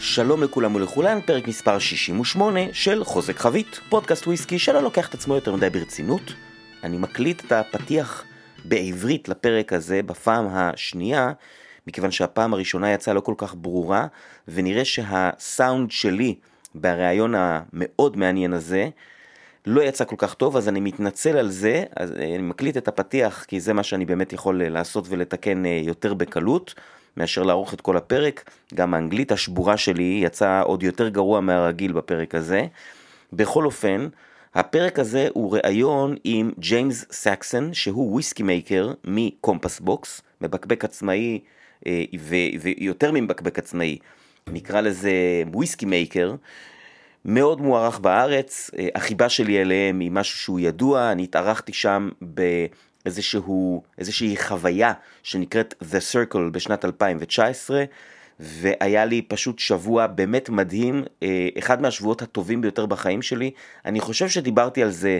שלום לכולם ולכולן, פרק מספר 68 של חוזק חבית, פודקאסט וויסקי שלא לוקח את עצמו יותר מדי ברצינות. אני מקליט את הפתיח בעברית לפרק הזה בפעם השנייה, מכיוון שהפעם הראשונה יצאה לא כל כך ברורה, ונראה שהסאונד שלי בריאיון המאוד מעניין הזה לא יצא כל כך טוב, אז אני מתנצל על זה, אז אה, אני מקליט את הפתיח כי זה מה שאני באמת יכול אה, לעשות ולתקן אה, יותר בקלות. מאשר לערוך את כל הפרק, גם האנגלית השבורה שלי יצאה עוד יותר גרוע מהרגיל בפרק הזה. בכל אופן, הפרק הזה הוא ראיון עם ג'יימס סקסון, שהוא וויסקי מייקר מקומפס בוקס, מבקבק עצמאי ויותר ממבקבק עצמאי, נקרא לזה וויסקי מייקר. מאוד מוערך בארץ, החיבה שלי אליהם היא משהו שהוא ידוע, אני התארחתי שם באיזשהו, איזושהי חוויה שנקראת The Circle בשנת 2019, והיה לי פשוט שבוע באמת מדהים, אחד מהשבועות הטובים ביותר בחיים שלי. אני חושב שדיברתי על זה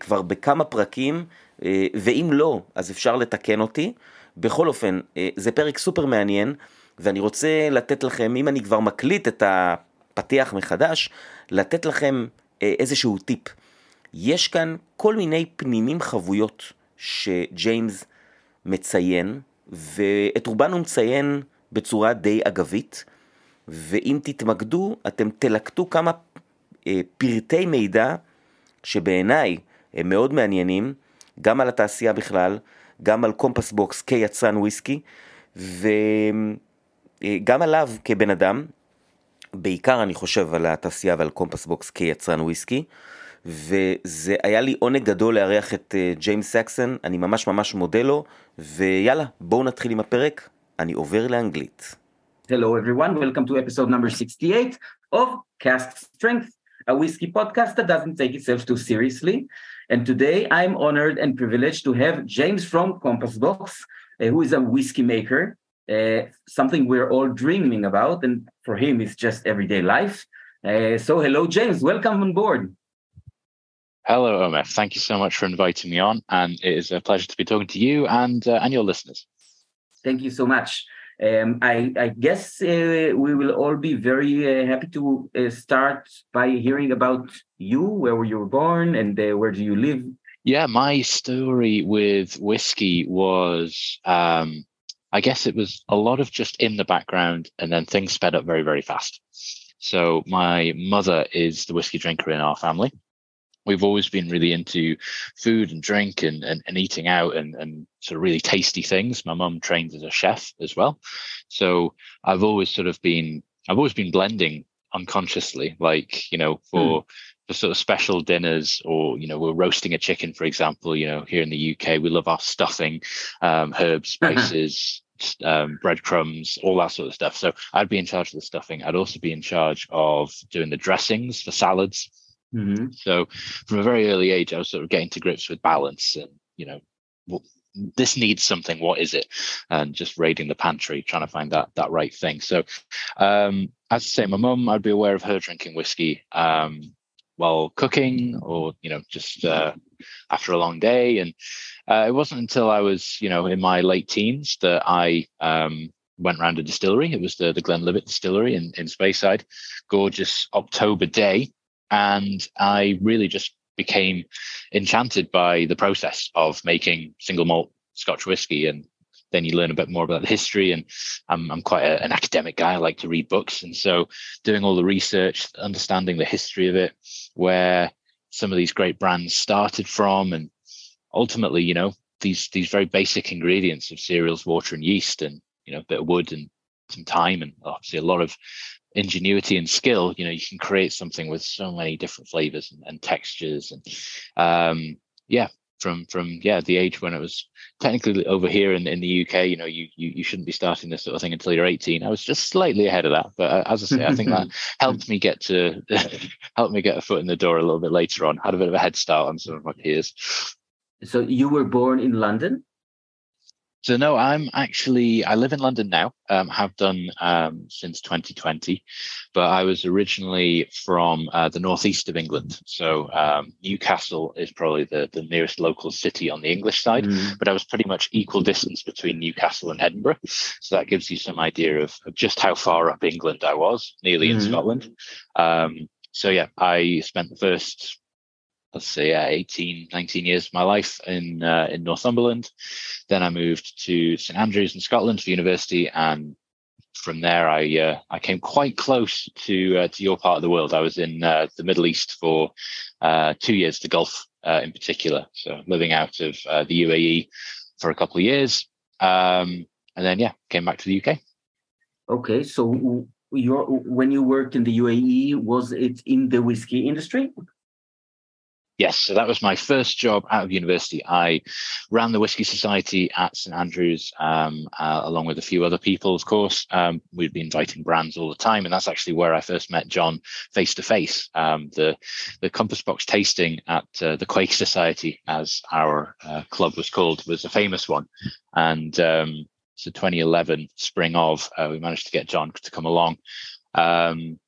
כבר בכמה פרקים, ואם לא, אז אפשר לתקן אותי. בכל אופן, זה פרק סופר מעניין, ואני רוצה לתת לכם, אם אני כבר מקליט את ה... פתיח מחדש, לתת לכם אה, איזשהו טיפ. יש כאן כל מיני פנינים חבויות שג'יימס מציין, ואת רובן הוא מציין בצורה די אגבית, ואם תתמקדו, אתם תלקטו כמה אה, פרטי מידע שבעיניי הם מאוד מעניינים, גם על התעשייה בכלל, גם על קומפס בוקס כיצרן וויסקי, וגם עליו כבן אדם, בעיקר אני חושב על התעשייה ועל קומפס בוקס כיצרן וויסקי, וזה היה לי עונג גדול לארח את ג'יימס סקסון, אני ממש ממש מודה לו, ויאללה, בואו נתחיל עם הפרק, אני עובר לאנגלית. Hello everyone, welcome to episode number 68 of Cask Strength, a whiskey podcast that doesn't take itself too seriously. And today I'm honored and privileged to have James from Compass Box, uh, who is a whiskey maker, uh, something we're all dreaming about. And for him, it's just everyday life. Uh, so, hello, James. Welcome on board. Hello, Omer. Thank you so much for inviting me on, and it is a pleasure to be talking to you and uh, and your listeners. Thank you so much. Um, I, I, guess uh, we will all be very uh, happy to uh, start by hearing about you, where were you were born, and where do you live. Yeah, my story with whiskey was um, I guess it was a lot of just in the background and then things sped up very, very fast. So my mother is the whiskey drinker in our family. We've always been really into food and drink and, and, and eating out and, and sort of really tasty things. My mum trains as a chef as well. So I've always sort of been I've always been blending unconsciously, like, you know, for mm. for sort of special dinners or, you know, we're roasting a chicken, for example, you know, here in the UK, we love our stuffing, um, herbs, uh-huh. spices, um, breadcrumbs, all that sort of stuff. So I'd be in charge of the stuffing. I'd also be in charge of doing the dressings for salads. Mm-hmm. So from a very early age, I was sort of getting to grips with balance and, you know, well, this needs something. What is it? And just raiding the pantry, trying to find that that right thing. So, um, as I say, my mum, I'd be aware of her drinking whiskey um, while cooking, or you know, just uh, after a long day. And uh, it wasn't until I was, you know, in my late teens that I um, went around a distillery. It was the, the Glenlivet distillery in, in Speyside, gorgeous October day. And I really just became enchanted by the process of making single malt Scotch whiskey. And then you learn a bit more about the history. And I'm, I'm quite a, an academic guy. I like to read books. And so doing all the research, understanding the history of it, where some of these great brands started from and ultimately you know these these very basic ingredients of cereals water and yeast and you know a bit of wood and some time and obviously a lot of ingenuity and skill you know you can create something with so many different flavors and, and textures and um yeah from from yeah the age when it was technically over here in, in the UK you know you, you you shouldn't be starting this sort of thing until you're 18 I was just slightly ahead of that but uh, as I say I think that helped me get to help me get a foot in the door a little bit later on. Had a bit of a head start on some of my peers. So you were born in London So no, I'm actually I live in London now. Um, have done um, since 2020, but I was originally from uh, the northeast of England. So um, Newcastle is probably the the nearest local city on the English side, mm. but I was pretty much equal distance between Newcastle and Edinburgh. So that gives you some idea of, of just how far up England I was, nearly mm. in Scotland. Um, so yeah, I spent the first let's say uh, 18 19 years of my life in uh, in northumberland. Then i moved to st andrews in scotland for university and from there i uh, i came quite close to uh, to your part of the world. I was in uh, the middle east for two years the gulf in particular. So living out of the uae for a couple of years um, and then yeah came back to the uk okay so your when you worked in the uae was it in the whiskey industry Yes, so that was my first job out of university. I ran the Whiskey Society at St Andrews, um, uh, along with a few other people, of course. Um, we'd be inviting brands all the time, and that's actually where I first met John face to face. The the Compass Box tasting at uh, the Quaich Society, as our uh, club was called, was a famous one, and um, so 2011 spring of, uh, we managed to get John to come along. Um,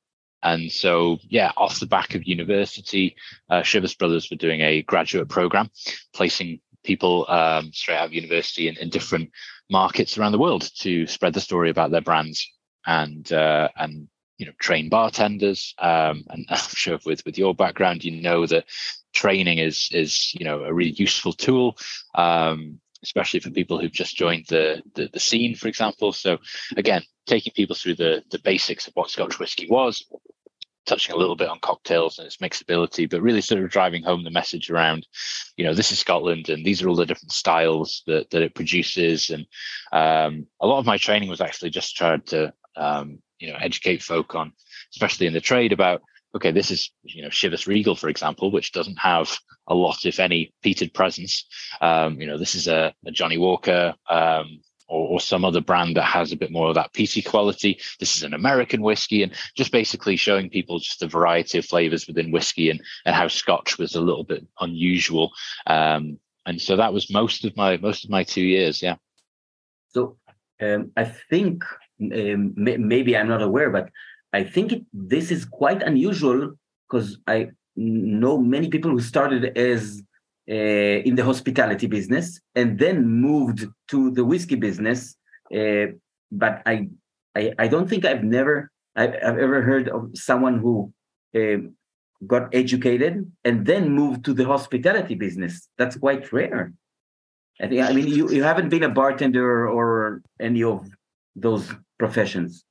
and so, yeah, off the back of university, uh, Chivas Brothers were doing a graduate program, placing people um, straight out of university in, in, different markets around the world to spread the story about their brands and uh, and you know train bartenders. Um, and I'm sure with with your background, you know that training is is you know a really useful tool. Um, especially for people who've just joined the, the, the scene, for example. So again, taking people through the the basics of what Scotch whiskey was, touching a little bit on cocktails and its mixability, but really sort of driving home the message around, you know, this is Scotland and these are all the different styles that that it produces. And um, a lot of my training was actually just trying to um, you know educate folk on, especially in the trade, about okay, this is you know Chivas Regal, for example, which doesn't have a lot, if any, peated presence. Um, you know, this is a, a Johnnie Walker um, or, or, some other brand that has a bit more of that peaty quality. This is an American whiskey, and just basically showing people just the variety of flavors within whiskey and and how Scotch was a little bit unusual. Um, and so that was most of my most of my two years. Yeah. So um, I think um, maybe I'm not aware, but I think it, this is quite unusual because I know many people who started as uh, in the hospitality business and then moved to the whiskey business. Uh, but I, I, I don't think I've never I've, I've ever heard of someone who uh, got educated and then moved to the hospitality business. That's quite rare. I think I mean you, you haven't been a bartender or any of those professions.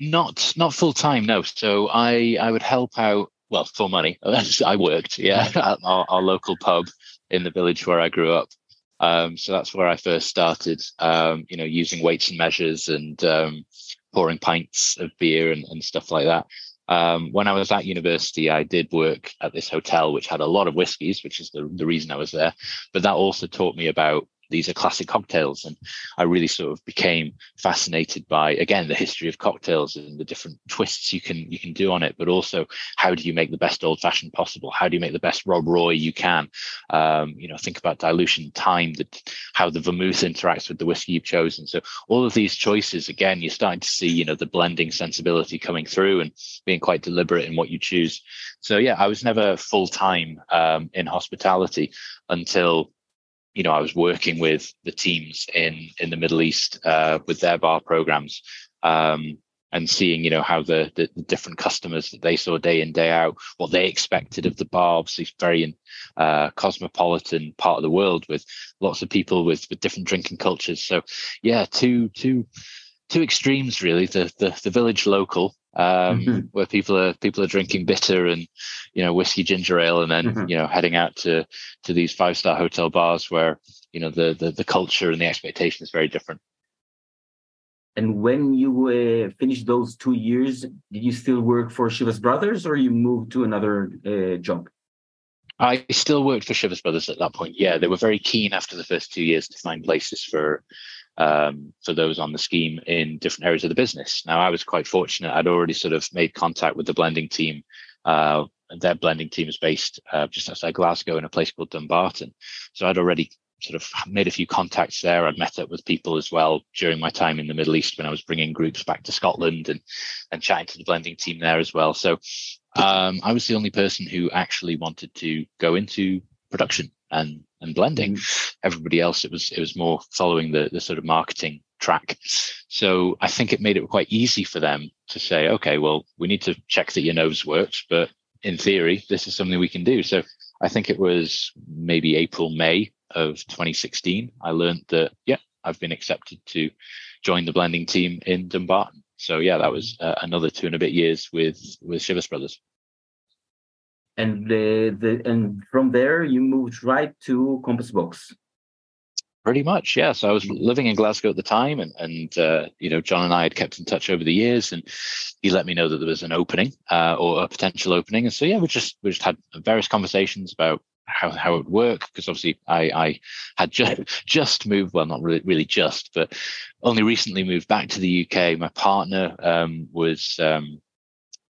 Not not full time, no. So I I would help out well for money. I worked, yeah, at our, our, local pub in the village where I grew up. Um, so that's where I first started. Um, you know, using weights and measures and um, pouring pints of beer and, and stuff like that. Um, when I was at university, I did work at this hotel which had a lot of whiskies, which is the, the reason I was there. But that also taught me about these are classic cocktails. And i really sort of became fascinated by again the history of cocktails and the different twists you can you can do on it but also how do you make the best old fashioned possible? How do you make the best rob roy you can? Um, you know think about dilution time that how the vermouth interacts with the whiskey you've chosen. So all of these choices again you're starting to see you know the blending sensibility coming through and being quite deliberate in what you choose. So yeah i was never full time um, in hospitality until you know, I was working with the teams in in the Middle East uh, with their bar programs, um, and seeing you know how the, the, the different customers that they saw day in day out, what they expected of the bar. Obviously, very uh, cosmopolitan part of the world with lots of people with with different drinking cultures. So, yeah, two two two extremes really. The the, the village local um, mm-hmm. where people are people are drinking bitter and you know whiskey ginger ale, and then mm-hmm. you know heading out to to these five star hotel bars where you know the, the the culture and the expectation is very different. And when you uh, finished those two years, did you still work for Chivas Brothers, or you moved to another uh, job? I still worked for Chivas Brothers at that point. Yeah, they were very keen after the first two years to find places for um, for those on the scheme in different areas of the business. Now, I was quite fortunate; I'd already sort of made contact with the blending team. Uh, their blending team is based uh, just outside Glasgow in a place called Dumbarton, so I'd already sort of made a few contacts there. I'd met up with people as well during my time in the Middle East when I was bringing groups back to Scotland and and chatting to the blending team there as well. So um, I was the only person who actually wanted to go into production and and blending. Mm. Everybody else, it was it was more following the the sort of marketing track. So I think it made it quite easy for them to say, okay, well, we need to check that your nose works, but in theory, this is something we can do. So I think it was maybe April, May of 2016. I learned that, yeah, I've been accepted to join the blending team in Dumbarton. So yeah, that was uh, another two and a bit years with with Chivas Brothers. And the, the and from there you moved right to Compass Box. Pretty much, yes. I was living in Glasgow at the time, and and uh, you know John and I had kept in touch over the years, and he let me know that there was an opening uh, or a potential opening, and so yeah, we just we just had various conversations about how how it would work because obviously I I had just just moved well not really really just but only recently moved back to the UK. My partner um, was um,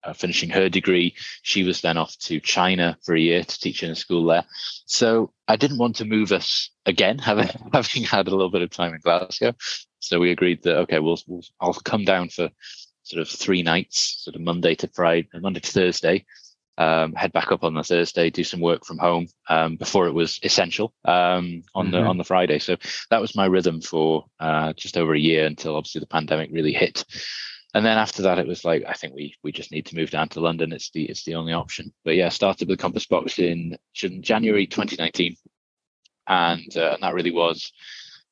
uh, finishing her degree. She was then off to China for a year to teach in a school there. So I didn't want to move us again, having having had a little bit of time in Glasgow. So we agreed that okay, we'll, we'll I'll come down for sort of three nights, sort of Monday to Friday, Monday to Thursday. Um, head back up on the Thursday, do some work from home um, before it was essential um, on mm-hmm. the on the Friday. So that was my rhythm for uh, just over a year until obviously the pandemic really hit and then after that it was like i think we we just need to move down to london. It's the it's the only option. But yeah started with compass box in january 2019 and, uh, and that really was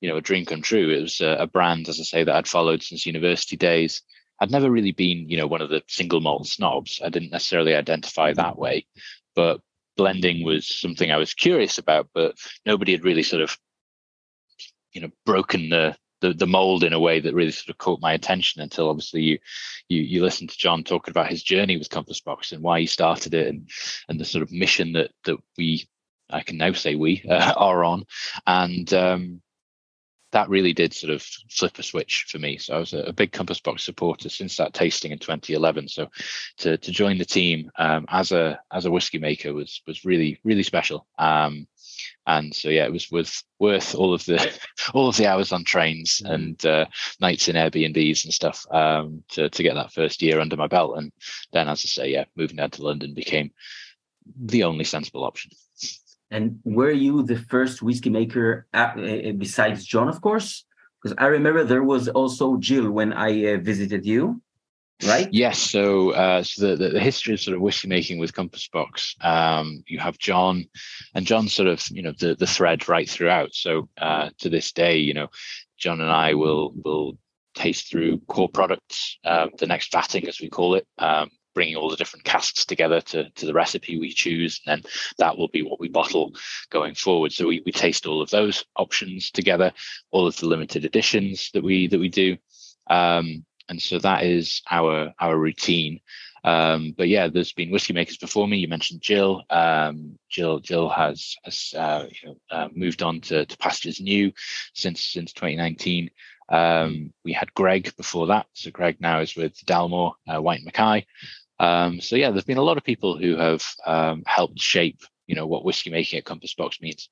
you know a dream come true. It was a, a, brand as i say that i'd followed since university days. I'd never really been you know one of the single malt snobs. I didn't necessarily identify that way. But blending was something i was curious about but nobody had really sort of you know broken the the, the mold in a way that really sort of caught my attention until obviously you you you listen to John talking about his journey with Compass Box and why he started it and and the sort of mission that that we I can now say we uh, are on and um, that really did sort of flip a switch for me. So I was a, a, big Compass Box supporter since that tasting in 2011. So to to join the team um, as a as a whiskey maker was was really really special. Um, and so yeah, it was worth worth all of the all of the hours on trains mm. and uh, nights in Airbnbs and stuff um, to to get that first year under my belt. And then, as I say, yeah, moving down to London became the only sensible option. And were you the first whiskey maker uh, uh besides John, of course? Because I remember there was also Jill when I uh, visited you right? Yes. So, uh, so the, the history of sort of whiskey making with Compass Box, um, you have John, and John sort of you know the the thread right throughout. So uh, to this day, you know, John and I will will taste through core products, um, the next vatting as we call it. Um, bringing all the different casks together to, to the recipe we choose and then that will be what we bottle going forward so we, we taste all of those options together all of the limited editions that we that we do um, and so that is our our routine. Um, but yeah, there's been whiskey makers before me. You mentioned Jill. Um, Jill Jill has, has uh, you know, uh, moved on to, to pastures new since since 2019. Um, we had Greg before that. So Greg now is with Dalmore uh, Whyte Mackay. Um, so yeah, there's been a lot of people who have um, helped shape you know what whiskey making at Compass Box means.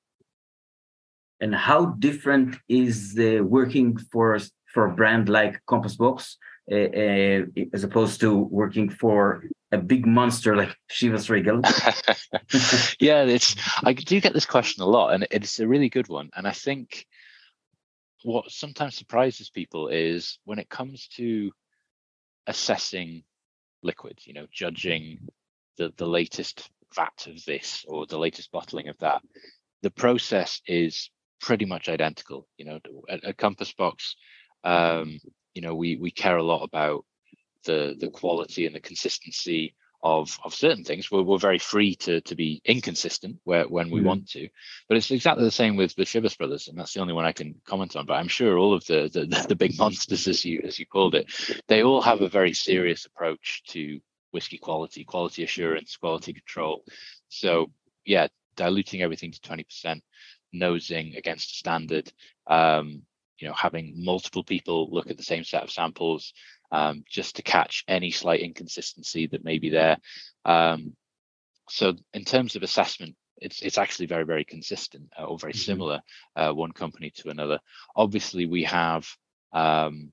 And how different is the working for for a brand like Compass Box uh, uh, as opposed to working for a big monster like Chivas Regal? yeah, it's I do get this question a lot, and it's a really good one. And I think what sometimes surprises people is when it comes to assessing liquids, you know, judging the the latest vat of this or the latest bottling of that, the process is pretty much identical. You know, a, a compass box um, you know, we we care a lot about the the quality and the consistency of of certain things. We're, we're very free to to be inconsistent where when we mm. want to, but it's exactly the same with the Chivas Brothers, and that's the only one I can comment on. But I'm sure all of the the, the big monsters, as you as you called it, they all have a very serious approach to whiskey quality, quality assurance, quality control. So yeah, diluting everything to 20%, nosing against a standard, um, you know having multiple people look at the same set of samples um, just to catch any slight inconsistency that may be there. Um, so in terms of assessment, it's it's actually very very consistent uh, or very Mhm. similar uh, one company to another. Obviously, we have um,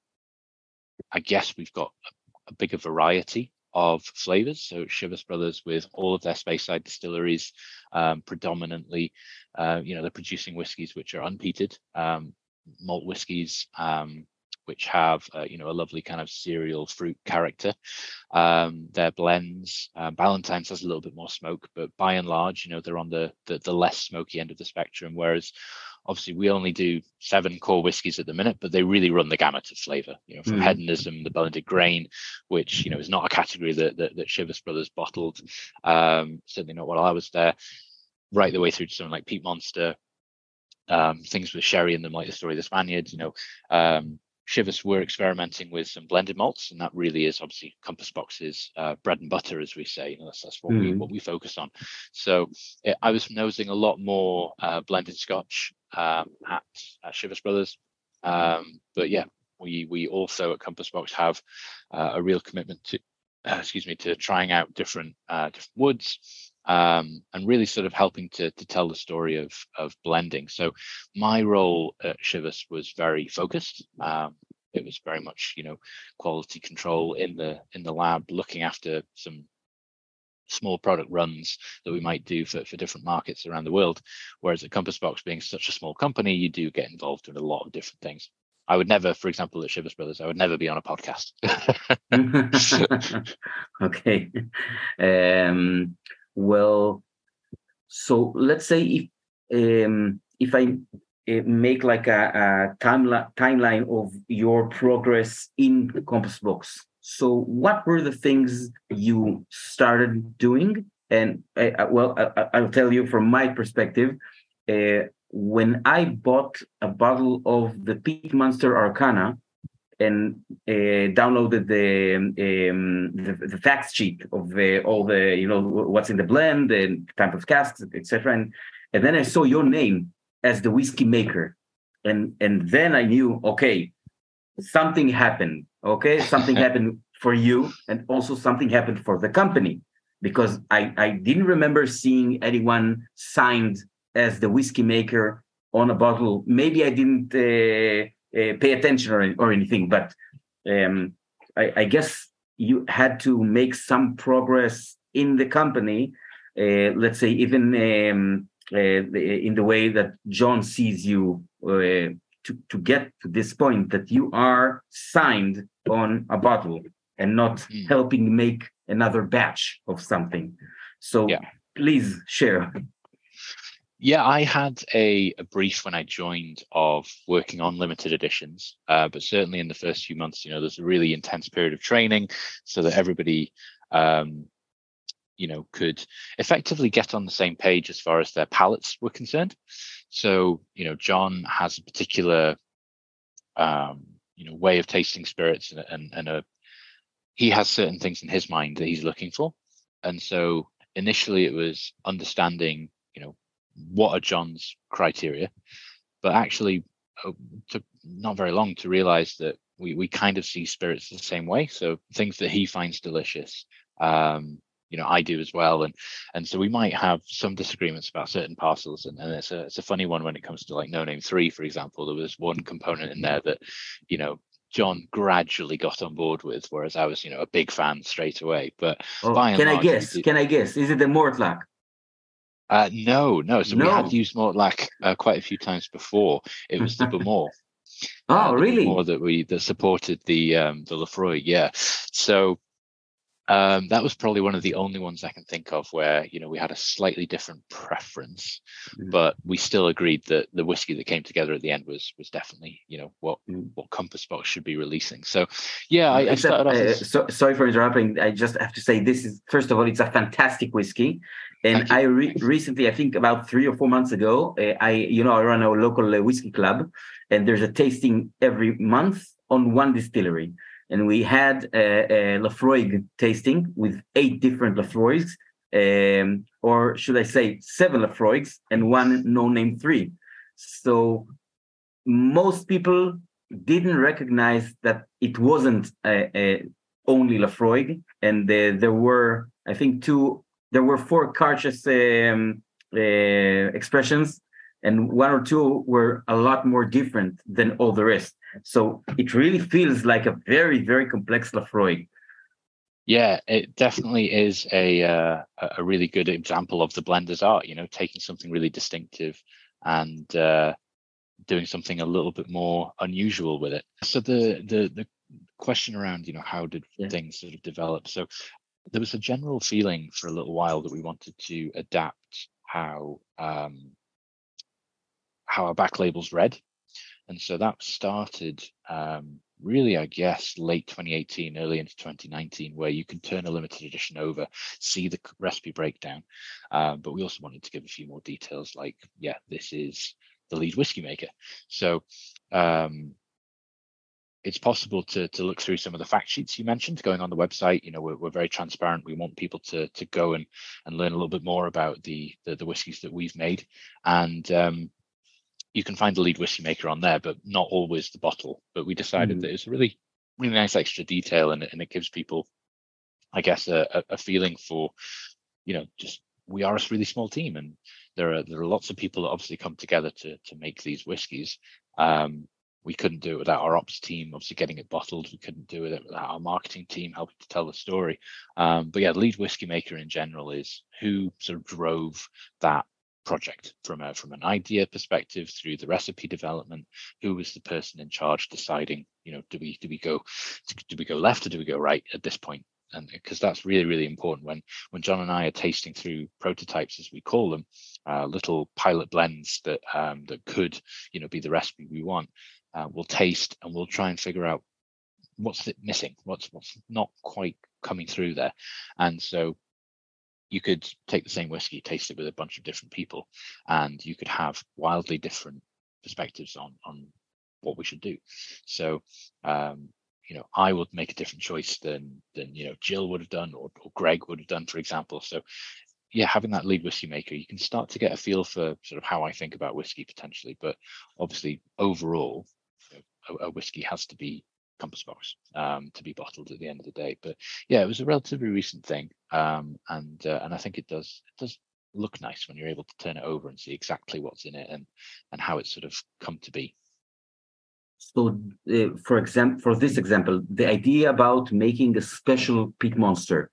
I guess we've got a, a bigger variety of flavors. So Chivas Brothers, with all of their Speyside distilleries, um, predominantly, uh, you know, they're producing whiskies which are unpeated, um, malt whiskies, um, which have uh, you know a lovely kind of cereal fruit character. Um, their blends, uh, Ballantine's has a little bit more smoke, but by and large, you know, they're on the, the the less smoky end of the spectrum. Whereas obviously we only do seven core whiskies at the minute, but they really run the gamut of flavor, you know, from Mm. hedonism, the blended grain, which, you know, is not a category that, that, that Chivas Brothers bottled. Um, certainly not while I was there, right the way through to something like Peat Monster, um, things with sherry in them, like the story of the Spaniards, you know, um, Chivas were experimenting with some blended malts, and that really is obviously Compass Box's uh, bread and butter, as we say. You know, that's, that's what we Mhm. what we focus on. So eh, I was nosing a lot more uh, blended Scotch um, at, at Chivas Brothers, um, but yeah, we we also at Compass Box have uh, a real commitment to, uh, excuse me, to trying out different uh, different woods. Um, and really sort of helping to, to tell the story of of blending. So my role at Chivas was very focused. Um, it was very much, you know, quality control in the in the lab, looking after some small product runs that we might do for, for different markets around the world. Whereas at Compass Box, being such a small company, you do get involved in a lot of different things. I would never, for example, at Chivas Brothers, I would never be on a podcast. okay. Um, well, so let's say if um, if I uh, make like a, a timeline timeline of your progress in Compass Box. So, what were the things you started doing? And I, I- well, I, I- I'll tell you from my perspective. Uh, when I bought a bottle of the Peat Monster Arcana, and uh, downloaded the, um, the the fact sheet of uh, all the you know what's in the blend and type of casks, etc. And and then I saw your name as the whiskey maker, and and then I knew okay, something happened. Okay, something happened for you, and also something happened for the company because I I didn't remember seeing anyone signed as the whiskey maker on a bottle. Maybe I didn't. Uh, uh, pay attention or, or anything, but um, I, I guess you had to make some progress in the company. Uh, let's say even um, uh, in the way that John sees you uh, to to get to this point that you are signed on a bottle and not Mm. helping make another batch of something. So Yeah. please share. Yeah, I had a, a brief when I joined of working on limited editions, uh, but certainly in the first few months, you know, there's a really intense period of training so that everybody, um, you know, could effectively get on the same page as far as their palates were concerned. So, you know, John has a particular, um, you know, way of tasting spirits and, and, and a, he has certain things in his mind that he's looking for. And so initially it was understanding, you know, what are John's criteria, but actually uh, took not very long to realize that we, we kind of see spirits the same way. So things that he finds delicious, um, you know, I do as well. And and so we might have some disagreements about certain parcels. And, and it's a it's a funny one when it comes to like no name three, for example. There was one component in there that, you know, John gradually got on board with, whereas I was, you know, a big fan straight away. But Oh, can I large, we guess? do- Can I guess? Is it the Mortlach? Uh, no, no. So we had used Mortlach uh, quite a few times before. It was the Bowmore. Oh, uh, the really? Bowmore that we that supported the um, the Laphroaig. Yeah. So um, that was probably one of the only ones I can think of where you know we had a slightly different preference, Mm. but we still agreed that the whiskey that came together at the end was was definitely you know what Mm. what Compass Box should be releasing. So yeah, I, I started off. uh, as, so, sorry for interrupting. I just have to say this is first of all, it's a fantastic whiskey, and I re- recently, I think about three or four months ago, uh, I you know I run a local uh, whiskey club, and there's a tasting every month on one distillery, and we had a, a Laphroaig tasting with eight different Laphroaigs, um, or should I say seven Laphroaigs and one no name three. So most people didn't recognize that it wasn't uh, uh, only Laphroaig, and there were, I think, two. There were four Cairdeas um, uh, expressions, and one or two were a lot more different than all the rest. So it really feels like a very, very complex Laphroaig. Yeah, it definitely is a uh, a really good example of the blender's art. You know, taking something really distinctive and uh, doing something a little bit more unusual with it. So the the the question around, you know, how did yeah. things sort of develop? So there was a general feeling for a little while that we wanted to adapt how um, how our back labels read, and so that started um, really, I guess, late 2018, early into 2019, where you can turn a limited edition over, see the recipe breakdown. Um, but we also wanted to give a few more details, like, yeah, this is the lead whiskey maker. So um, it's possible to to look through some of the fact sheets you mentioned going on the website you know we're, we're very transparent we want people to to go and and learn a little bit more about the the, the whiskies that we've made and um, you can find the lead whiskey maker on there but not always the bottle. But we decided mm. that it's a really really nice extra detail and, and it gives people i guess a, a feeling for you know just we are a really small team and there are there are lots of people that obviously come together to to make these whiskies. Um, we couldn't do it without our ops team obviously getting it bottled. We couldn't do it without our marketing team helping to tell the story. Um, but yeah the lead whiskey maker in general is who sort of drove that project from a from an idea perspective through the recipe development who was the person in charge deciding you know do we do we go do we go left or do we go right at this point and because that's really really important when when john and i are tasting through prototypes as we call them uh, little pilot blends that um, that could you know be the recipe we want uh, we'll taste and we'll try and figure out what's it missing, what's what's not quite coming through there. And so you could take the same whiskey, taste it with a bunch of different people, and you could have wildly different perspectives on on what we should do. So um, you know, I would make a different choice than than you know Jill would have done or, or Greg would have done, for example. So yeah, having that lead whiskey maker, you can start to get a feel for sort of how I think about whiskey potentially. But obviously, overall, a, a whiskey has to be compass box um, to be bottled at the end of the day. But yeah, it was a relatively recent thing, um, and uh, and I think it does it does look nice when you're able to turn it over and see exactly what's in it and and how it's sort of come to be. So, uh, for example, for this example, the idea about making a special peat monster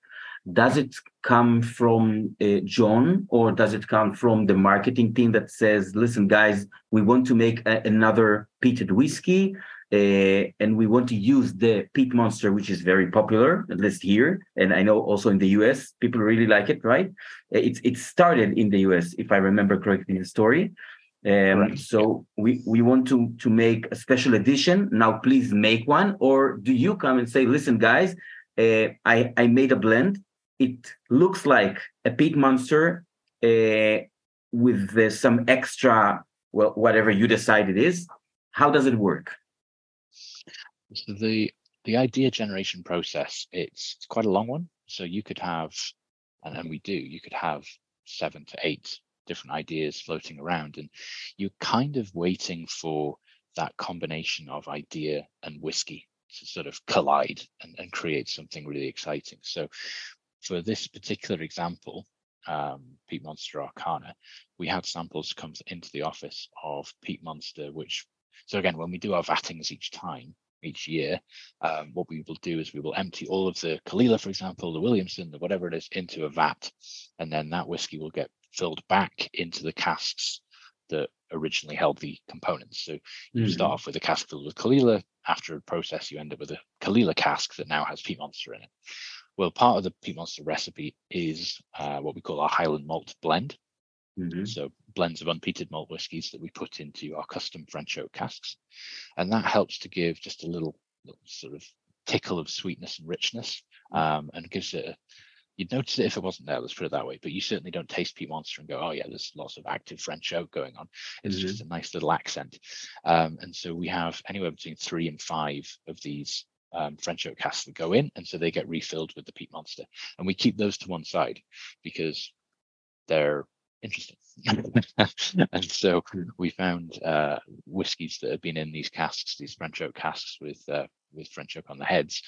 does it come from uh, John or does it come from the marketing team that says, listen, guys, we want to make a, another peated whiskey uh, and we want to use the peat monster, which is very popular, at least here. And I know also in the US, people really like it, right? Uh, it's it started in the US, if I remember correctly the story. Um, right. So we, we want to, to make a special edition. Now, please make one. Or do you come and say, listen, guys, uh, I, I made a blend it looks like a peat monster uh, with uh, some extra, well, whatever you decide it is. How does it work? So the the idea generation process it's, it's quite a long one. So you could have, and, then we do, you could have seven to eight different ideas floating around, and you're kind of waiting for that combination of idea and whiskey to sort of collide and, and create something really exciting. So for this particular example, um, Peat Monster Arcana, we had samples come into the office of Peat Monster, which, so again, when we do our vattings each time, each year, um, what we will do is we will empty all of the Caol Ila, for example, the Williamson, the whatever it is, into a vat, and then that whiskey will get filled back into the casks that originally held the components. So you mm-hmm. start off with a cask filled with Caol Ila. After a process, you end up with a Caol Ila cask that now has Peat Monster in it. Well, part of the Peat Monster recipe is uh, what we call our Highland malt blend. Mm-hmm. So blends of unpeated malt whiskies that we put into our custom French oak casks, and that helps to give just a little, little sort of tickle of sweetness and richness, um, and gives it. A, you'd notice it if it wasn't there. Let's put it that way. But you certainly don't taste Peat Monster and go, "Oh yeah, there's lots of active French oak going on." It's mm-hmm. just a nice little accent. Um, and so we have anywhere between three and five of these um, French oak casks that go in, and so they get refilled with the peat monster. And we keep those to one side because they're interesting. and so we found uh, whiskies that have been in these casks, these French oak casks with uh, with French oak on the heads.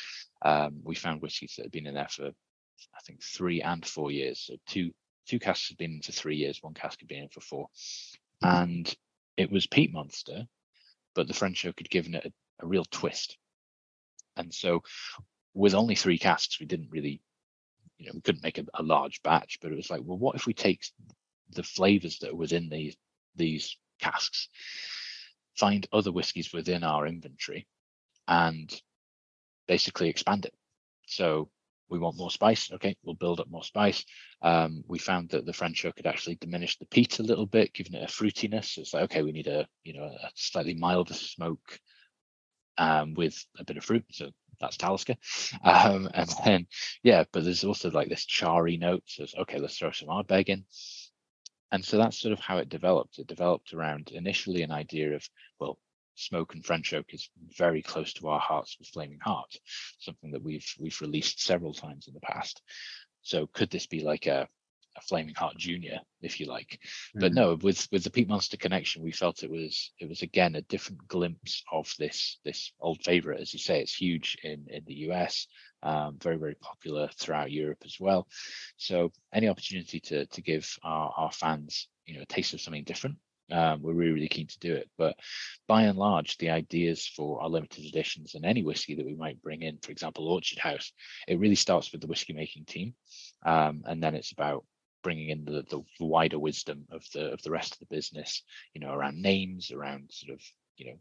Um, we found whiskies that have been in there for I think three and four years, so two two casks had been in for three years, one cask had been in for four, and it was peat monster, but the French oak had given it a, a real twist. And so, with only three casks, we didn't really, you know, we couldn't make a, a large batch. But it was like, well, what if we take the flavors that are within these these casks, find other whiskies within our inventory, and basically expand it. So we want more spice. Okay, we'll build up more spice. Um, we found that the French oak could actually diminish the peat a little bit, giving it a fruitiness. It's like, okay, we need a you know a slightly milder smoke um, with a bit of fruit. So that's Talisker. Um, and then yeah, but there's also like this charry note. So okay, let's throw some Ardbeg in. And so that's sort of how it developed. It developed around initially an idea of, well, smoke and French oak is very close to our hearts with Flaming Heart, something that we've we've released several times in the past. So could this be like a, a Flaming Heart Junior, if you like? Mm-hmm. But no, with with the Peat Monster connection, we felt it was it was again a different glimpse of this this old favorite. As you say, it's huge in in the US, um, very very popular throughout Europe as well. So any opportunity to to give our, our fans you know a taste of something different um, we're really, really keen to do it. But by and large, the ideas for our limited editions and any whiskey that we might bring in, for example, Orchard House, it really starts with the whiskey making team, um, and then it's about bringing in the, the wider wisdom of the of the rest of the business. You know, around names, around sort of you know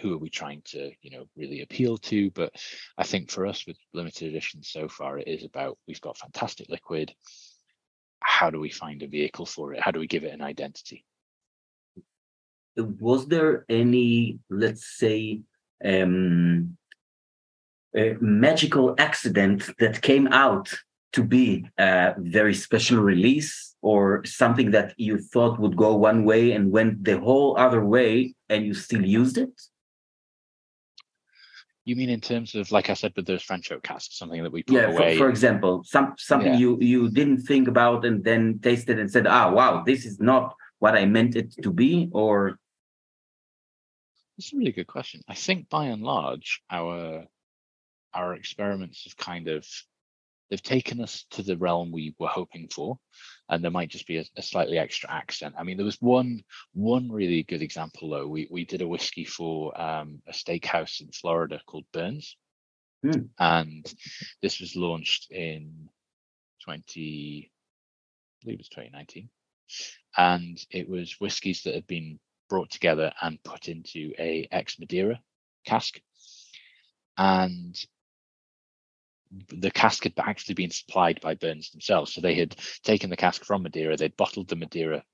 who are we trying to you know really appeal to? But i think for us with limited editions so far it is about we've got fantastic liquid. How do we find a vehicle for it? How do we give it an identity? Was there any, let's say, um, magical accident that came out to be a very special release or something that you thought would go one way and went the whole other way and you still used it? You mean in terms of, like I said, with those French oak casks, something that we put yeah, away? For, for example, some something yeah. you you didn't think about and then tasted and said, "Ah, wow, this is not what I meant it to be," or it's a really good question. I think by and large, our our experiments have kind of they've taken us to the realm we were hoping for, and there might just be a, a slightly extra accent. I mean, there was one one really good example though. We we did a whiskey for um, a steakhouse in Florida called Bern's, mm. and this was launched in twenty, I believe it was twenty nineteen, and it was whiskies that had been brought together and put into a ex Madeira cask. And the cask had actually been supplied by Bern's themselves. So they had taken the cask from Madeira, they'd bottled the Madeira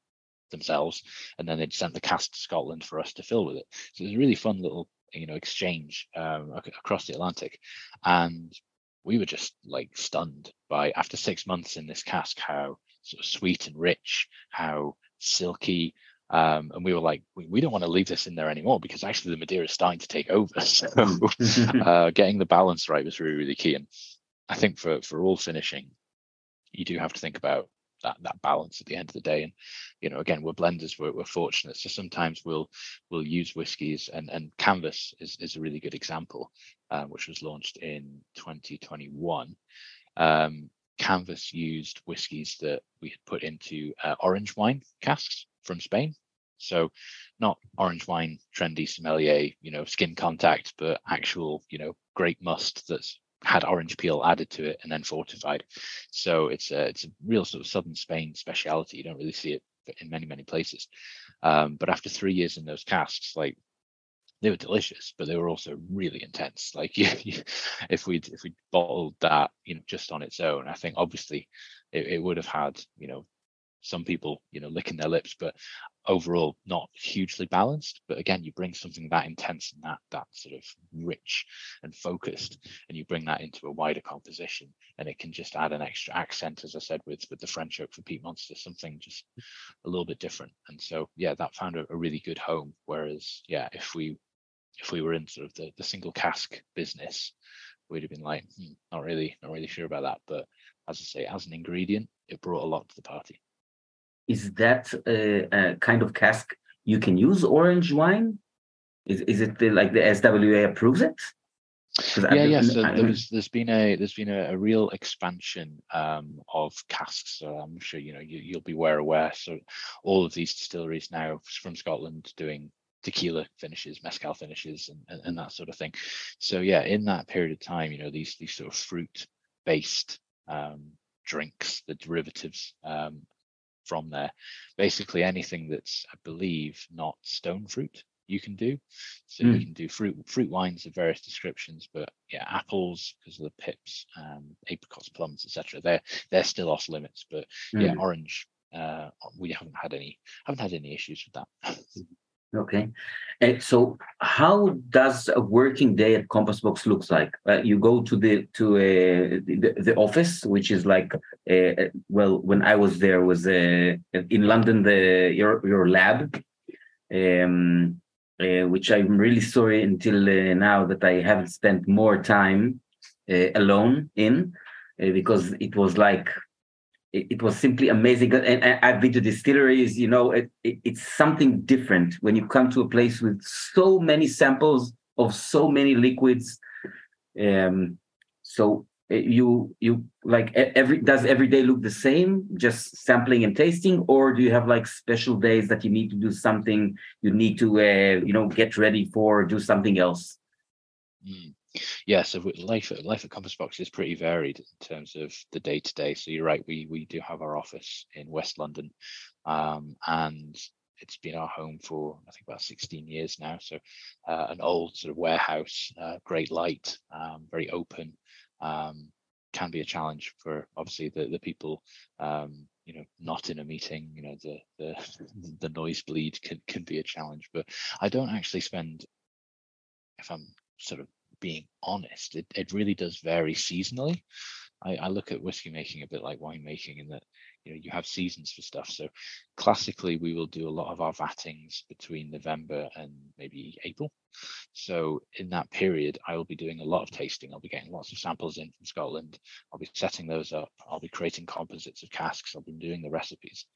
themselves, and then they'd sent the cask to Scotland for us to fill with it. So it was a really fun little, you know, exchange um, across the Atlantic. And we were just like stunned by after six months in this cask how sort of sweet and rich, how silky, um, and we were like, we, we don't want to leave this in there anymore because actually the Madeira is starting to take over. So uh, getting the balance right was really, really key. And I think for for all finishing, you do have to think about that that balance at the end of the day. And you know, again, we're blenders, we're, we're fortunate. So sometimes we'll we'll use whiskies, and and Canvas is is a really good example, uh, which was launched in 2021. Um, Canvas used whiskies that we had put into uh, orange wine casks from Spain. So not orange wine, trendy sommelier, you know, skin contact, but actual, you know, grape must that's had orange peel added to it and then fortified. So it's a it's a real sort of southern Spain speciality. You don't really see it in many many places. Um, but after three years in those casks, like they were delicious, but they were also really intense. Like you, you, if we if we bottled that, you know, just on its own, I think obviously it, it would have had, you know, some people you know licking their lips but overall not hugely balanced. But again you bring something that intense and that that sort of rich and focused and you bring that into a wider composition and it can just add an extra accent as i said with with the french oak for peat monster something just a little bit different. And so yeah that found a, a really good home. Whereas yeah if we if we were in sort of the, the single cask business we'd have been like hmm, not really not really sure about that. But as i say as an ingredient it brought a lot to the party is that a, a, kind of cask you can use orange wine? Is, is it the, like the SWA approves it? Yeah, yeah. So there was, there's been a there's been a, a real expansion um, of casks. So I'm sure you know you, you'll be well aware. So all of these distilleries now from Scotland doing tequila finishes, mezcal finishes, and, and, and, that sort of thing. So yeah, in that period of time, you know, these these sort of fruit based um, drinks, the derivatives um, from there, basically anything that's I believe not stone fruit you can do. So mm. you can do fruit fruit wines of various descriptions, but yeah, apples because of the pips, um, apricots, plums, etc. They're they're still off limits. But mm. yeah, orange, uh, we haven't had any haven't had any issues with that. Okay, and so how does a working day at Compass Box looks like? Uh, you go to the to uh, the, the office, which is like uh, uh well, when I was there was uh, in London the your your lab, um, uh, which I'm really sorry until now that I haven't spent more time alone in, because it was like it, it, was simply amazing. And, I've been to distilleries, you know, it, it, it's something different when you come to a place with so many samples of so many liquids. Um, so uh, you you like every does every day look the same just sampling and tasting or do you have like special days that you need to do something you need to uh, you know get ready for do something else mm yeah, so life at life at Compass Box is pretty varied in terms of the day to day. So you're right, we we do have our office in West London, um, and it's been our home for I think about 16 years now. So uh, an old sort of warehouse, uh, great light, um, very open. Um, can be a challenge for obviously the the people um, you know not in a meeting you know the the the noise bleed can can be a challenge but i don't actually spend if i'm sort of being honest, it, it really does vary seasonally. I, I look at whiskey making a bit like wine making in that you know you have seasons for stuff. So classically, we will do a lot of our vattings between November and maybe April. So in that period, I will be doing a lot of tasting. I'll be getting lots of samples in from Scotland. I'll be setting those up. I'll be creating composites of casks. I'll be doing the recipes,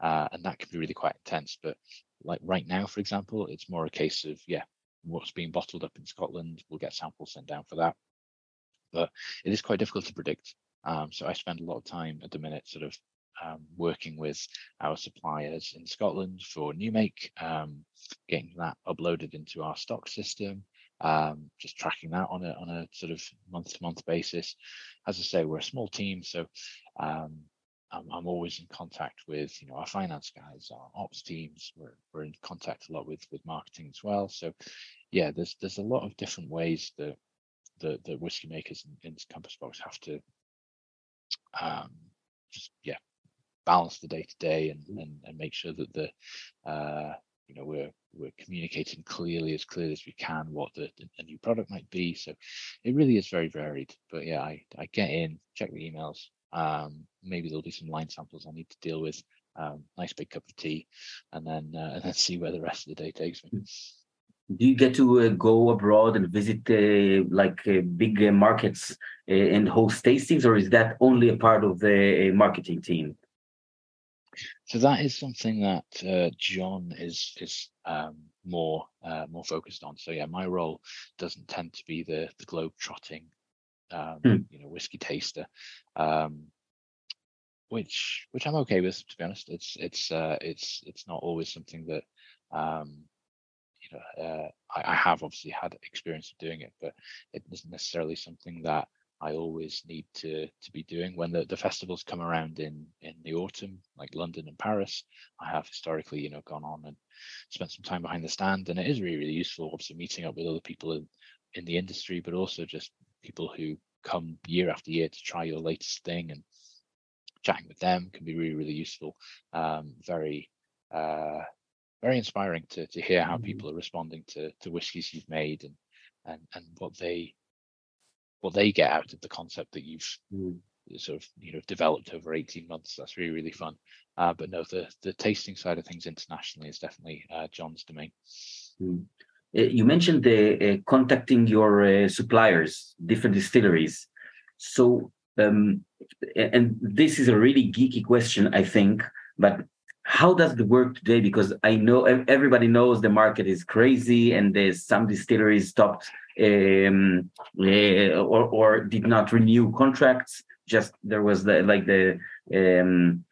uh, and that can be really quite intense. But like right now, for example, it's more a case of yeah, what's being bottled up in Scotland. We'll get samples sent down for that. But it is quite difficult to predict. Um, so I spend a lot of time at the minute sort of um, working with our suppliers in Scotland for new make, um, getting that uploaded into our stock system, um, just tracking that on a on a sort of month to month basis. As I say, we're a small team, so um, I'm, I'm, always in contact with you know our finance guys, our ops teams. We're we're in contact a lot with with marketing as well. So yeah, there's there's a lot of different ways that the the whiskey makers in, in Compass Box have to um, just yeah balance the day to day and and and make sure that the uh, you know we're we're communicating clearly as clearly as we can what the, the, new product might be so it really is very varied but yeah i i get in check the emails um, maybe there'll be some line samples I need to deal with. Um, nice big cup of tea, and then uh, and then see where the rest of the day takes me. Do you get to uh, go abroad and visit uh, like uh, big uh, markets uh, and host tastings, or is that only a part of the marketing team? So that is something that John is is um, more more focused on. So yeah, my role doesn't tend to be the the globe trotting um, mm. you know, whiskey taster, um, which which I'm okay with. To be honest, it's it's uh, it's it's not always something that um, you know uh, I, I have obviously had experience of doing it, but it isn't necessarily something that I always need to to be doing when the, the festivals come around in in the autumn, like London and Paris. I have historically, you know, gone on and spent some time behind the stand, and it is really really useful. Obviously, meeting up with other people in in the industry, but also just people who come year after year to try your latest thing and chatting with them can be really really useful um, very uh, very inspiring to to hear how mm-hmm. people are responding to to whiskies you've made and and and what they what they get out of the concept that you've mm. sort of you know developed over 18 months that's really really fun uh, but no the the tasting side of things internationally is definitely uh, john's domain mm. Uh, you mentioned the uh, contacting your uh, suppliers, different distilleries. So, um, and this is a really geeky question, I think, but how does it work today? Because I know everybody knows the market is crazy, and there's some distilleries stopped um, or or did not renew contracts. Just there was the like the um,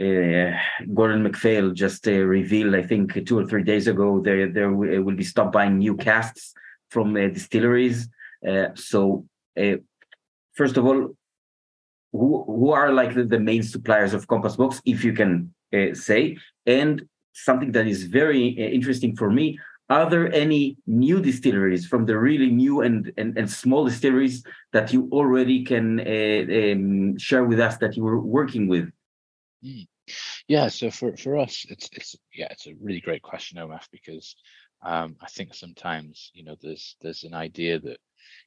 uh, Gordon MacPhail just uh, revealed, I think, two or three days ago, there there will be stop buying new casks from uh, distilleries. Uh, so, uh, first of all, who who are like the, the main suppliers of Compass Box, if you can uh, say, and something that is very interesting for me. Are there any new distilleries from the really new and, and, and small distilleries that you already can um, share with us that you were working with? Mm. Yeah, so for, for us, it's it's yeah, it's a really great question, Omaf, because um, I think sometimes you know there's there's an idea that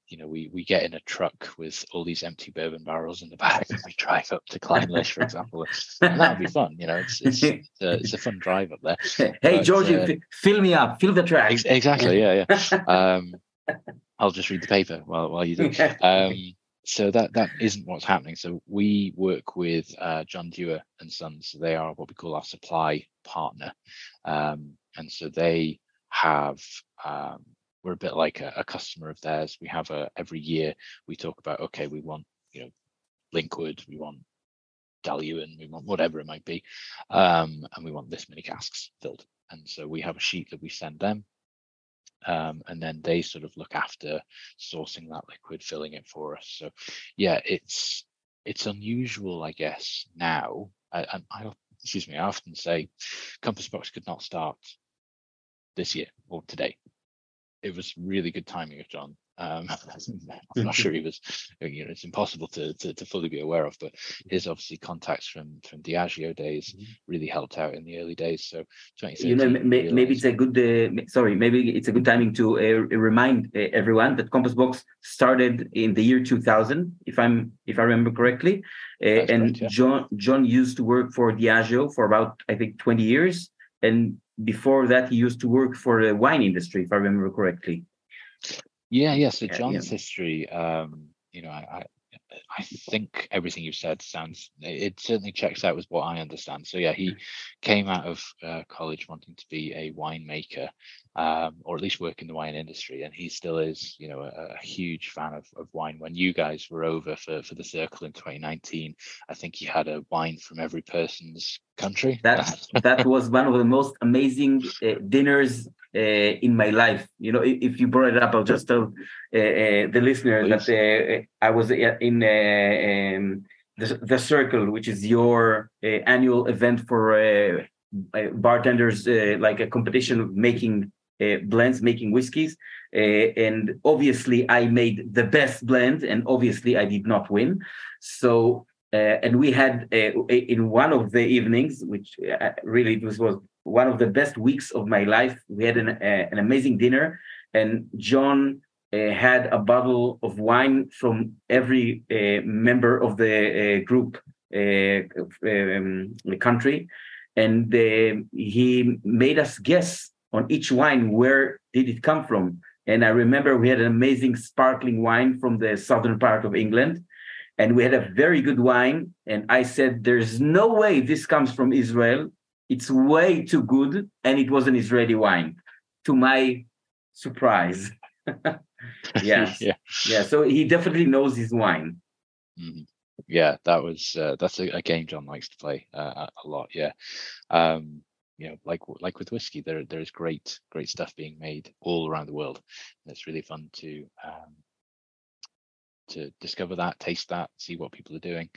you know we we get in a truck with all these empty bourbon barrels in the back and we drive up to Clynelish, for example, and that would be fun. You know, it's it's it's a, it's a fun drive up there. Hey, but, Georgie, uh, fill me up, fill the track. Ex- exactly, yeah, yeah. Um, I'll just read the paper while while you do. Um, so that that isn't what's happening. So we work with uh, John Dewar and Sons. They are what we call our supply partner, um, and so they have. Um, we're a bit like a, a, customer of theirs. We have a every year we talk about okay, we want you know Linkwood, we want Dailuaine, we want whatever it might be, um, and we want this many casks filled. And so we have a sheet that we send them um, and then they sort of look after sourcing that liquid, filling it for us. So, yeah, it's it's unusual, I guess. Now, I, I excuse me, I often say, Compass Box could not start this year or today. It was really good timing of John um, I'm not sure he was, you know, it's impossible to, to, to fully be aware of, but his obviously contacts from from Diageo days mm-hmm. really helped out in the early days. So you know, may, maybe it's a good, uh, sorry, maybe it's a good timing to uh, remind uh, everyone that Compass Box started in the year 2000, if I'm if I remember correctly, uh, and right, yeah. John John used to work for Diageo for about I think 20 years, and before that he used to work for the wine industry, if I remember correctly. Yeah, yeah. So John's yeah. history, um, you know, I, I, I think everything you've said sounds it certainly checks out with what I understand. So yeah, he mm. came out of uh, college wanting to be a winemaker, um, or at least work in the wine industry, and he still is, you know, a, a, huge fan of, of wine. When you guys were over for for the circle in 2019, I think he had a wine from every person's country. That that was one of the most amazing uh, dinners in my life. You know, if you brought it up, I'll just tell uh, uh, the listener Please. that I was in um, the, the Circle, which is your annual event for bartenders, like a competition of making blends, making whiskeys. and obviously, I made the best blend, and obviously, I did not win. So uh, and we had uh, in one of the evenings, which uh, really was, was one of the best weeks of my life. We had an, uh, an amazing dinner, and John uh, had a bottle of wine from every uh, member of the group um, the country, and he made us guess on each wine where did it come from. And I remember we had an amazing sparkling wine from the southern part of England and we had a very good wine. And I said, There's no way this comes from Israel. It's way too good. And it was an Israeli wine, to my surprise. yes. yeah. Yeah. So he definitely knows his wine. Mm-hmm. Yeah, that was uh, that's a, a, game John likes to play uh, a lot. Yeah. Um, you know, like like with whiskey, there there's great great stuff being made all around the world, and it's really fun to um, to discover that, taste that, see what people are doing.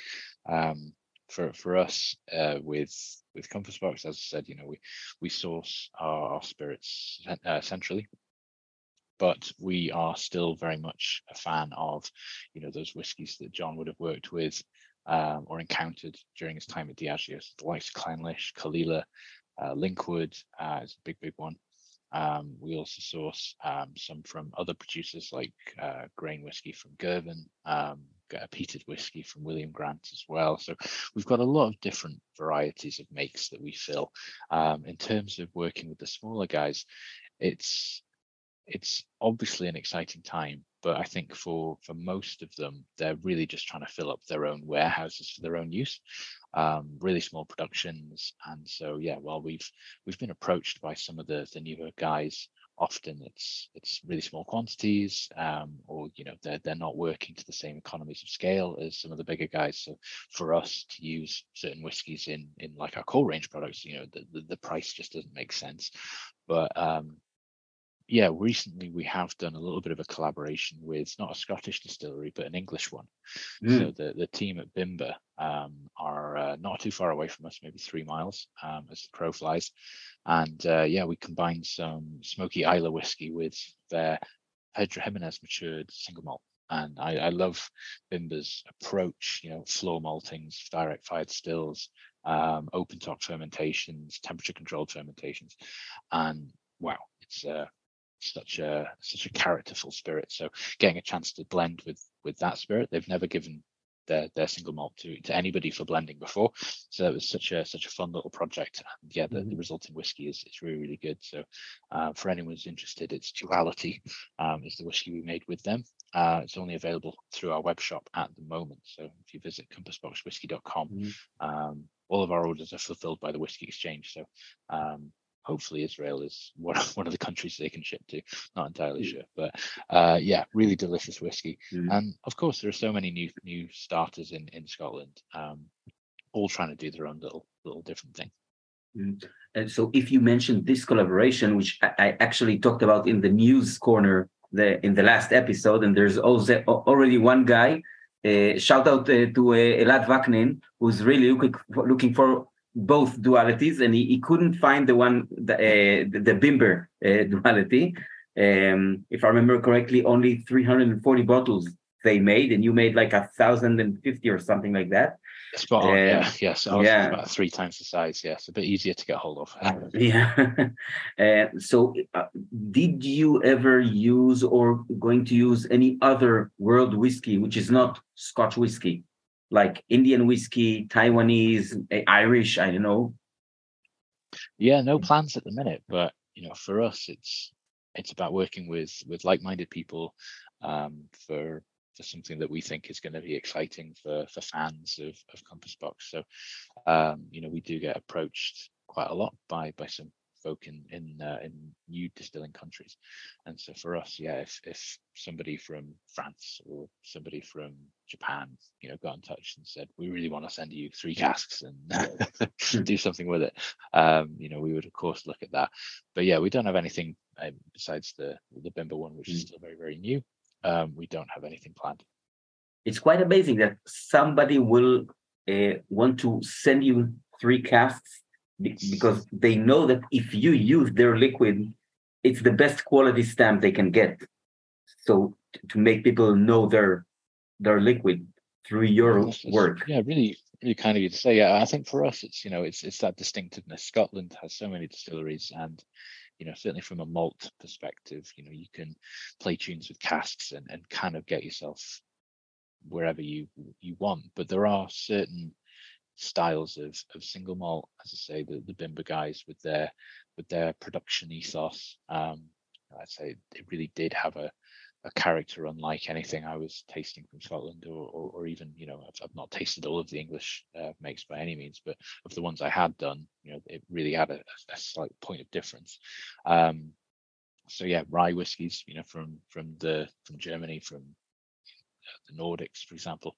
Um, for for us, uh, with with Compass Box, as I said, you know, we we source our, our spirits uh, centrally, but we are still very much a fan of, you know, those whiskies that John would have worked with um, or encountered during his time at Diageo, so the likes of Clynelish, Caol Ila, uh, Linkwood uh, is a big, big one. Um, we also source um, some from other producers like uh, grain whiskey from Girvan, um, a peated whiskey from William Grant as well. So we've got a lot of different varieties of makes that we fill. Um, in terms of working with the smaller guys, it's it's obviously an exciting time, but I think for for most of them, they're really just trying to fill up their own warehouses for their own use. um, really small productions. And so, yeah, while we've we've been approached by some of the the newer guys, often it's it's really small quantities, um, or you know they're they're not working to the same economies of scale as some of the bigger guys. So for us to use certain whiskies in in like our core range products, you know, the the, the price just doesn't make sense. But um, yeah, recently we have done a little bit of a collaboration with not a Scottish distillery, but an English one. Mm. So the, the team at Bimber um, are uh, not too far away from us, maybe three miles um, as the crow flies. And uh, yeah, we combined some smoky Islay whiskey with their Pedro Ximénez matured single malt. And I, I love Bimber's approach, you know, floor maltings, direct fired stills, um, open top fermentations, temperature controlled fermentations. And wow, it's uh, such a such a characterful spirit. So getting a chance to blend with with that spirit, they've never given their their single malt to to anybody for blending before. So it was such a such a fun little project. And yeah, the, mm-hmm. the resulting whiskey is is really really good. So uh, for anyone who's interested, it's Duality um, is the whiskey we made with them. Uh, it's only available through our web shop at the moment. So if you visit compassboxwhiskey.com, mm-hmm. um, all of our orders are fulfilled by the Whiskey Exchange. So um, hopefully Israel is one of, one of the countries they can ship to. Not entirely sure, but uh, yeah, really delicious whiskey. Mm. And of course, there are so many new new starters in in Scotland, um, all trying to do their own little little different thing. Mm. And so, if you mentioned this collaboration, which I, I actually talked about in the news corner the in the last episode, and there's also already one guy. Uh, shout out uh, to uh, Elad Vaknin, who's really looking for, looking for both dualities, and he, he couldn't find the one the uh, the, the Bimber uh, duality. Um, if I remember correctly, only 340 bottles they made, and you made like a thousand and fifty or something like that. Spot on, uh, yeah, yes, yeah. about three times the size. Yes, a bit easier to get hold of. yeah. uh, so, uh, did you ever use or going to use any other world whiskey, which is not Scotch whiskey? Like Indian whiskey, Taiwanese, eh, Irish, I don't know. Yeah, no plans at the minute, but you know, for us, it's it's about working with with like-minded people um, for for something that we think is going to be exciting for for fans of of Compass Box. So, um, you know, we do get approached quite a lot by by some folk in in uh, in new distilling countries. And so for us yeah if if somebody from france or somebody from japan you know got in touch and said we really want to send you three casks and do something with it um you know we would of course look at that. But yeah we don't have anything um, besides the the bimber one which is mm. still very very new um we don't have anything planned. It's quite amazing that somebody will uh, want to send you three casks because they know that if you use their liquid, it's the best quality stamp they can get. So to make people know their their liquid through your work. Yeah, really, really kind of you to say. Yeah, I think for us, it's you know, it's it's that distinctiveness. Scotland has so many distilleries, and you know, certainly from a malt perspective, you know, you can play tunes with casks and and kind of get yourself wherever you you want. But there are certain styles of of single malt, as I say, the the Bimber guys with their with their production ethos. Um, I'd say it really did have a a character unlike anything I was tasting from Scotland, or, or, or even you know I've, I've, not tasted all of the English uh, makes by any means, but of the ones I had done, you know, it really had a, a slight point of difference. Um, so yeah, rye whiskies, you know, from from the from Germany, from the Nordics, for example,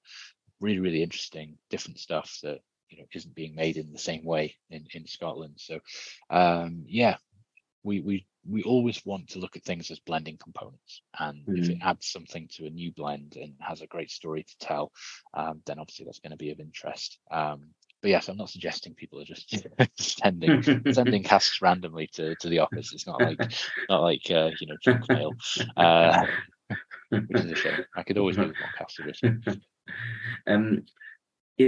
really really interesting, different stuff that you know isn't being made in the same way in in Scotland. So um, yeah, we we we always want to look at things as blending components, and mm-hmm. if it mm. adds something to a new blend and has a great story to tell, um, then obviously that's going to be of interest. Um, but yes, I'm not suggesting people are just sending sending casks randomly to, to the office. It's not like not like uh, you know junk mail, uh, which is a shame. I could always move one cask of Um,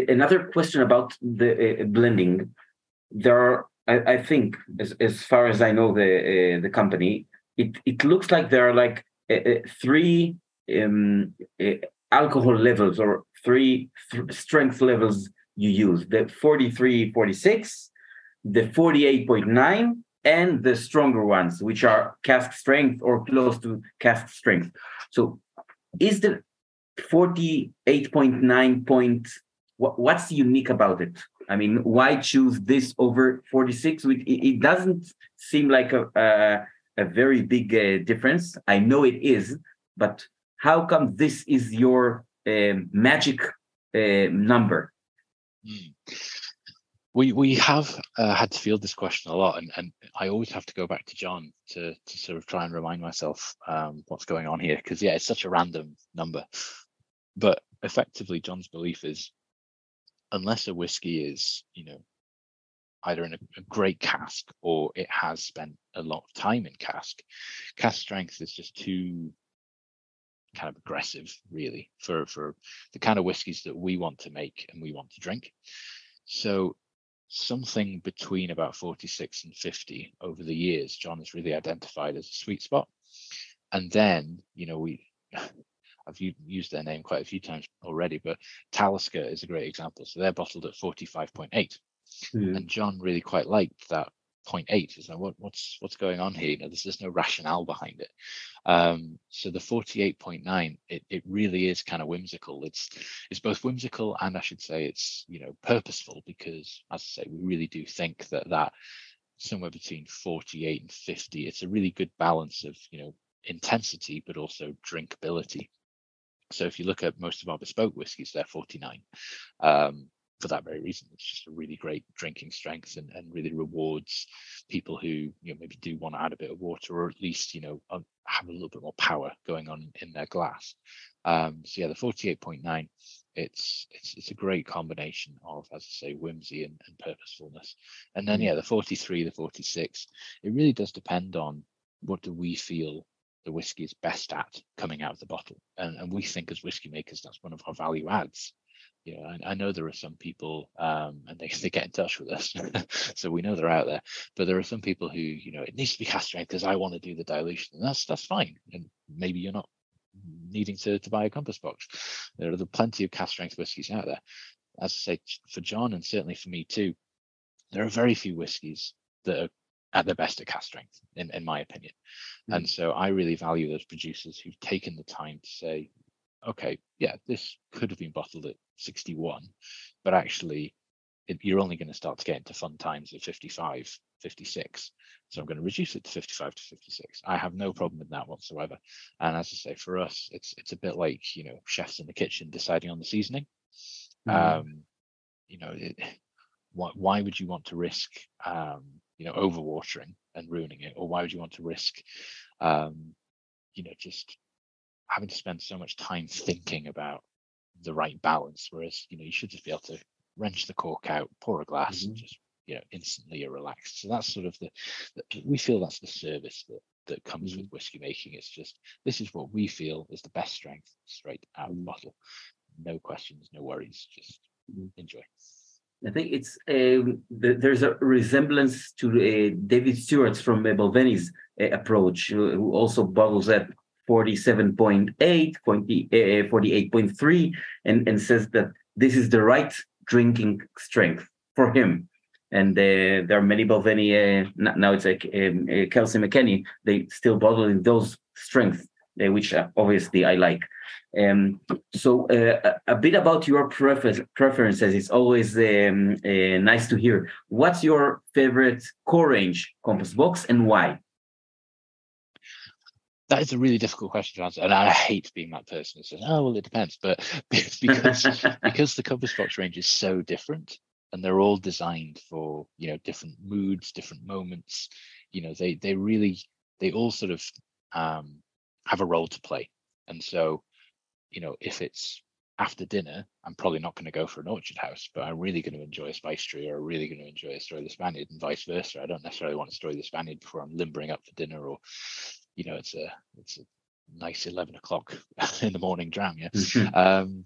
another question about the uh, blending. There are, I, I, think, as, as far as I know, the uh, the company, it it looks like there are like uh, uh three um, uh, alcohol levels or three th strength levels you use: the 43, 46, the 48.9, and the stronger ones, which are cask strength or close to cask strength. So, is the 48.9 point what, what's unique about it? I mean, why choose this over 46? It, it doesn't seem like a, a, a very big uh, difference. I know it is, but how come this is your uh, magic uh, number? Mm. We we have uh, had to field this question a lot, and, and I always have to go back to John to to sort of try and remind myself um, what's going on here because yeah, it's such a random number. But effectively, John's belief is unless a whiskey is you know either in a, a, great cask or it has spent a lot of time in cask, cask strength is just too kind of aggressive really for for the kind of whiskies that we want to make and we want to drink. So something between about 46 and 50 over the years, John has really identified as a sweet spot. And then, you know, we I've used their name quite a few times already, but Talisker is a great example. So they're bottled at 45.8. Mm. And John really quite liked that 0.8 is like what, what's what's going on here you know there's, there's no rationale behind it um, so the 48.9 it, it really is kind of whimsical it's it's both whimsical and i should say it's you know purposeful because as i say we really do think that that somewhere between 48 and 50 it's a really good balance of you know intensity but also drinkability so if you look at most of our bespoke whiskies they're 49 um, for that very reason. It's just a really great drinking strength and, and really rewards people who you know maybe do want to add a bit of water or at least you know um, have a little bit more power going on in their glass. Um, so yeah, the 48.9, it's it's it's a great combination of, as I say, whimsy and, and purposefulness. And then mm. yeah, the 43, the 46, it really does depend on what do we feel the whiskey is best at coming out of the bottle. And, and we think as whiskey makers, that's one of our value adds you know, I, I, know there are some people, um, and they, they get in touch with us, so we know they're out there. But there are some people who, you know, it needs to be cask strength because I want to do the dilution, and that's that's fine. And maybe you're not needing to to buy a compass box. There are plenty of cask strength whiskies out there. As I say, for John and certainly for me too, there are very few whiskies that are at their best at cask strength, in, in my opinion. Mm. And so I really value those producers who've taken the time to say, okay, yeah, this could have been bottled at 61, but actually it, you're only going to start to get into fun times at 55, 56. So I'm going to reduce it to 55 to 56. I have no problem with that whatsoever. And as I say, for us, it's it's a bit like you know chefs in the kitchen deciding on the seasoning. Mm. Um, you know, it, why, why would you want to risk um, you know overwatering and ruining it, or why would you want to risk um, you know just having to spend so much time thinking about the right balance. Whereas, you know, you should just be able to wrench the cork out, pour a glass, mm-hmm. and just you know instantly you're relaxed. So that's sort of the, the we feel that's the service that that comes mm-hmm. with whiskey making. It's just this is what we feel is the best strength straight out of the mm-hmm. bottle. No questions, no worries, just mm-hmm. enjoy. I think it's um, the, there's a resemblance to uh, David Stewart's from uh, Balvenie's uh, approach, who also bottles at 47.8, 48.3, and, and says that this is the right drinking strength for him. And uh, there are many Balvenie, uh, now it's like um, uh, Kelsey McKechnie, they still bottle in those strengths, uh, which uh, obviously I like. Um, so uh, a bit about your prefer preferences. It's always um, uh, nice to hear. What's your favorite core range compass box and why? that is a really difficult question to answer, and I hate being that person who says, "Oh, well, it depends." But because because the compass box range is so different, and they're all designed for you know different moods, different moments. You know, they they really they all sort of um, have a role to play, and so you know if it's after dinner, I'm probably not going to go for an orchard house, but I'm really going to enjoy a spice tree or really going to enjoy a Story of the Spaniard and vice versa. I don't necessarily want a Story of the Spaniard before I'm limbering up for dinner or you know it's a it's a nice 11 o'clock in the morning dram yeah mm-hmm. um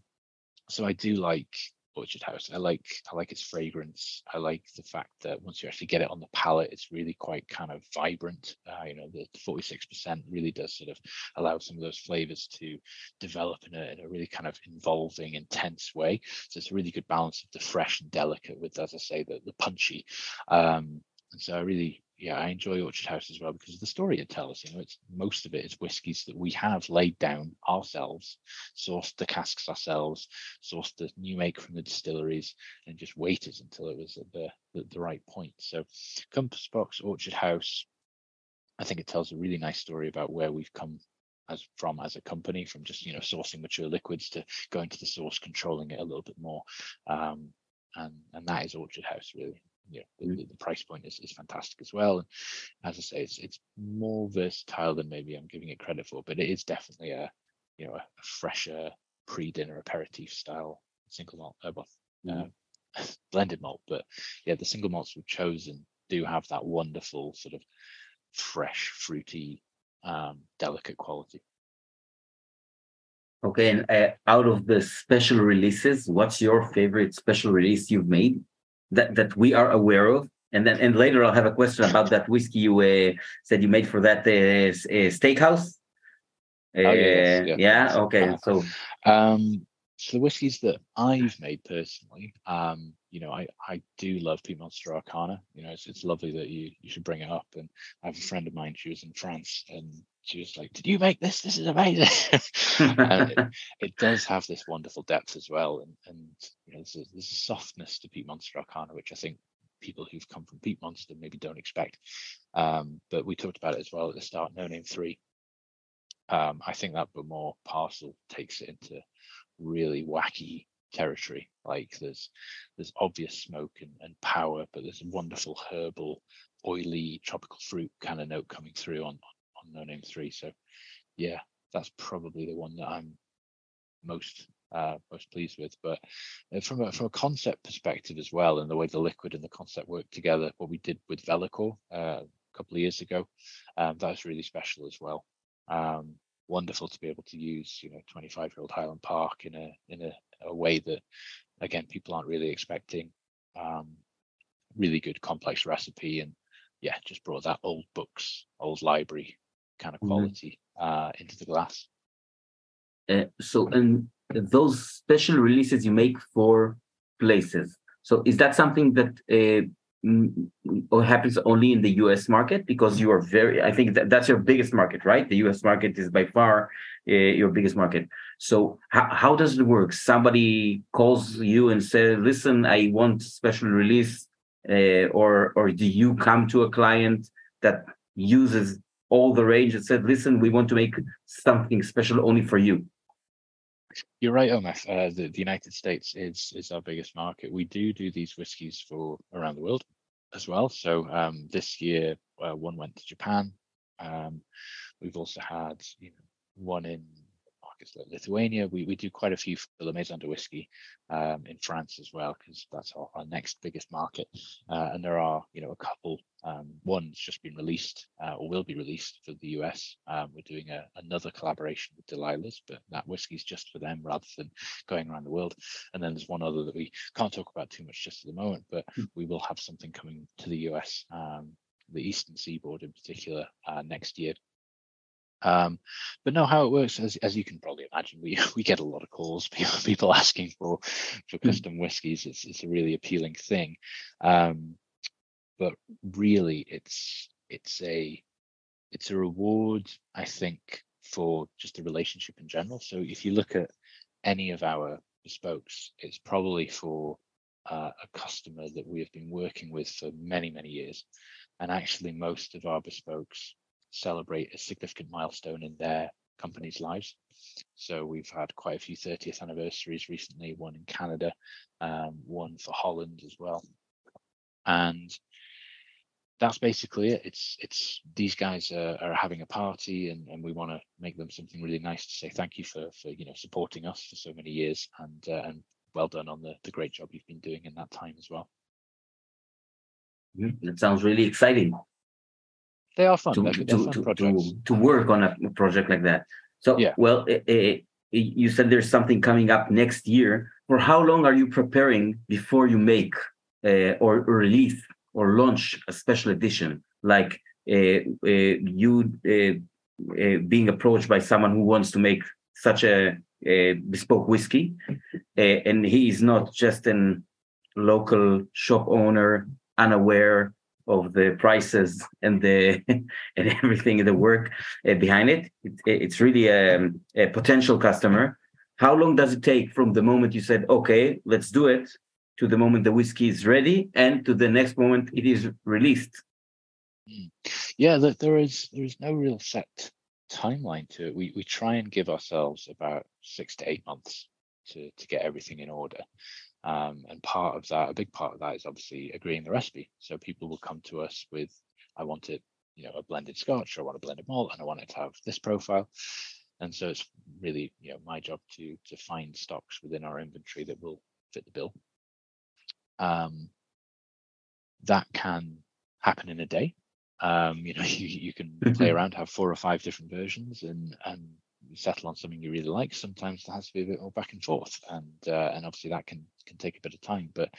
so i do like orchard house. I like i like its fragrance. I like the fact that once you actually get it on the palate it's really quite kind of vibrant. Uh, you know the 46% really does sort of allow some of those flavors to develop in a, in a really kind of involving intense way. So it's a really good balance of the fresh and delicate with as i say the, the punchy. Um and so i really yeah, I enjoy Orchard House as well because of the story it tells. You know, it's most of it is whiskies that we have laid down ourselves, sourced the casks ourselves, sourced the new make from the distilleries, and just waited until it was at the the, the right point. So, Compass Box Orchard House, I think it tells a really nice story about where we've come as from as a company, from just you know sourcing mature liquids to going to the source, controlling it a little bit more, um, and and that is Orchard House really you know, the, the, price point is, is fantastic as well. And as I say, it's it's more versatile than maybe I'm giving it credit for, but it is definitely a you know a, a fresher pre-dinner aperitif style single malt, uh, well, mm. uh, blended malt. But yeah, the single malts we've chosen do have that wonderful sort of fresh, fruity, um, delicate quality. Okay, and uh, out of the special releases, what's your favorite special release you've made? That that we are aware of. And then and later i'll have a question about that whiskey you uh, said you made for that uh, uh steakhouse. Oh, yes, uh, yeah, yeah okay so um so the whiskies that i've made personally um you know i i do love monster arcana. You know it's, it's lovely that you you should bring it up. And i have a friend of mine she was in france and she was like, "Did you make this? This is amazing." it, it, does have this wonderful depth as well, and and you know, there's a, there's a softness to Peat Monster Arcana, which I think people who've come from Peat Monster maybe don't expect. Um, but we talked about it as well at the start. No Name Three. Um, I think that more parcel takes it into really wacky territory. Like there's there's obvious smoke and, and power, but there's a wonderful herbal, oily, tropical fruit kind of note coming through on on No Name Three. So yeah, that's probably the one that I'm most uh, most pleased with. But uh, from a from a concept perspective as well, and the way the liquid and the concept work together, what we did with Vellichor uh, a couple of years ago, um, that was really special as well. Um, wonderful to be able to use, you know, 25 year old Highland Park in a in a, a way that, again, people aren't really expecting. Um, really good complex recipe and yeah, just brought that old books, old library kind of mm-hmm. quality mm-hmm. uh, into the glass. Uh, so, and those special releases you make for places. So, is that something that uh, or happens only in the U.S. market because you are very? I think that that's your biggest market, right? The U.S. market is by far uh, your biggest market. So, how, how does it work? Somebody calls you and says, "Listen, I want special release," uh, or or do you come to a client that uses all the range and said, listen, we want to make something special only for you? You're right, Omar. Uh, the, the United States is is our biggest market. We do do these whiskies for around the world as well. So um, this year, uh, one went to Japan. Um, we've also had you know one in markets like Lithuania. We, we do quite a few for the Maison du Whisky um, in France as well, because that's our, our, next biggest market. Uh, and there are, you know, a couple. Um, one's just been released uh, or will be released for the US. Um, we're doing a, another collaboration with Delilah's, but that whiskey's just for them rather than going around the world. And then there's one other that we can't talk about too much just at the moment, but mm. we will have something coming to the US um, the eastern seaboard in particular uh, next year um, but no, how it works, as, as you can probably imagine, we, we get a lot of calls, people, people asking for for hmm. custom whiskies. It's it's a really appealing thing, um, but really, it's it's a it's a reward, I think, for just the relationship in general. So if you look at any of our bespokes, it's probably for uh, a customer that we have been working with for many many years, and actually most of our bespokes celebrate a significant milestone in their company's lives. So we've had quite a few 30th anniversaries recently, one in Canada, um, one for Holland as well. And that's basically it. It's it's these guys are, are having a party and, and we want to make them something really nice to say thank you for for you know supporting us for so many years and uh, and well done on the the great job you've been doing in that time as well. That sounds really exciting. They are fun. To, to, fun to, to, work on a project like that. So, yeah. well, you said there's something coming up next year. For how long are you preparing before you make uh, or, release or launch a special edition? Like uh, uh, you being approached by someone who wants to make such a, a bespoke whiskey, and he is not just an local shop owner, unaware of the prices and the and everything the work uh, behind it. it. It's really a, a potential customer. How long does it take from the moment you said, "Okay, let's do it," to the moment the whiskey is ready, and to the next moment it is released? Yeah, there is there is no real set timeline to it. We we try and give ourselves about six to eight months to to get everything in order. Um, and part of that, a big part of that is obviously agreeing the recipe. So people will come to us with, I want it, you know, a blended scotch, or I want a blended malt, and I want it to have this profile. And so it's really, you know, my job to to find stocks within our inventory that will fit the bill. Um, that can happen in a day. Um, you know, you, you can play mm-hmm. around, have four or five different versions, and and settle on something you really like, sometimes there has to be a bit more back and forth, and uh, and obviously that can can take a bit of time. But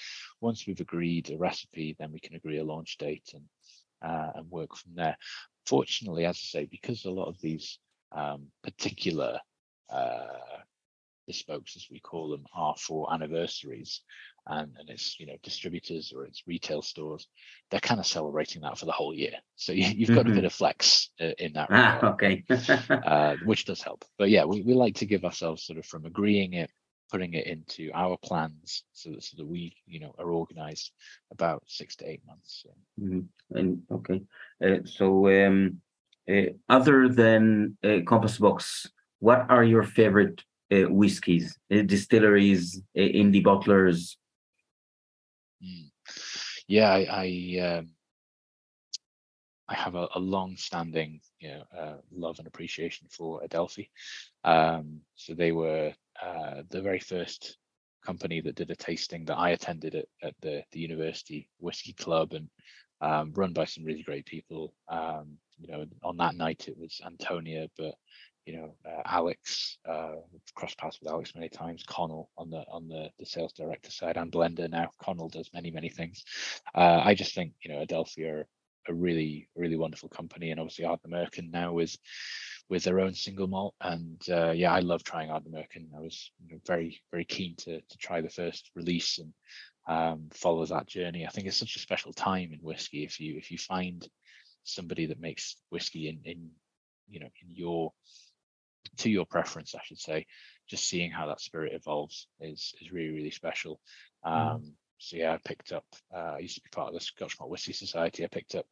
once we've agreed a recipe, then we can agree a launch date and uh, and work from there. Fortunately, as I say, because a lot of these um, particular uh, bespokes, as we call them, are for anniversaries, and, and it's you know distributors or it's retail stores they're kind of celebrating that for the whole year so you, have got mm-hmm. a bit of flex uh, in that ah, okay uh, which does help but yeah we, we like to give ourselves sort of from agreeing it putting it into our plans so that so that we you know are organized about six to eight months so. mm-hmm. and okay uh, so um uh, other than uh, compass box what are your favorite uh, whiskies, uh, distilleries, uh, indie bottlers, Mm. Yeah, I I, um, I have a, a long-standing, you know, uh, love and appreciation for Adelphi. Um, so they were uh, the very first company that did a tasting that I attended at, at the the university whiskey club and um, run by some really great people. Um, you know, on that night it was Antonia, but you know, uh, Alex, uh, cross paths with Alex many times. Connell on the on the, the sales director side and Blender now. Connell does many many things. Uh, I just think you know Adelphi are a really really wonderful company, and obviously Ardnamurchan now with with their own single malt. And uh, yeah, I love trying Ardnamurchan. I was you know, very very keen to to try the first release and um, follow that journey. I think it's such a special time in whiskey if you if you find somebody that makes whiskey in in you know in your to your preference, I should say, just seeing how that spirit evolves is is really really special. Mm. Um, mm. So yeah, I picked up. Uh, I used to be part of the Scotch Malt Whisky Society. I picked up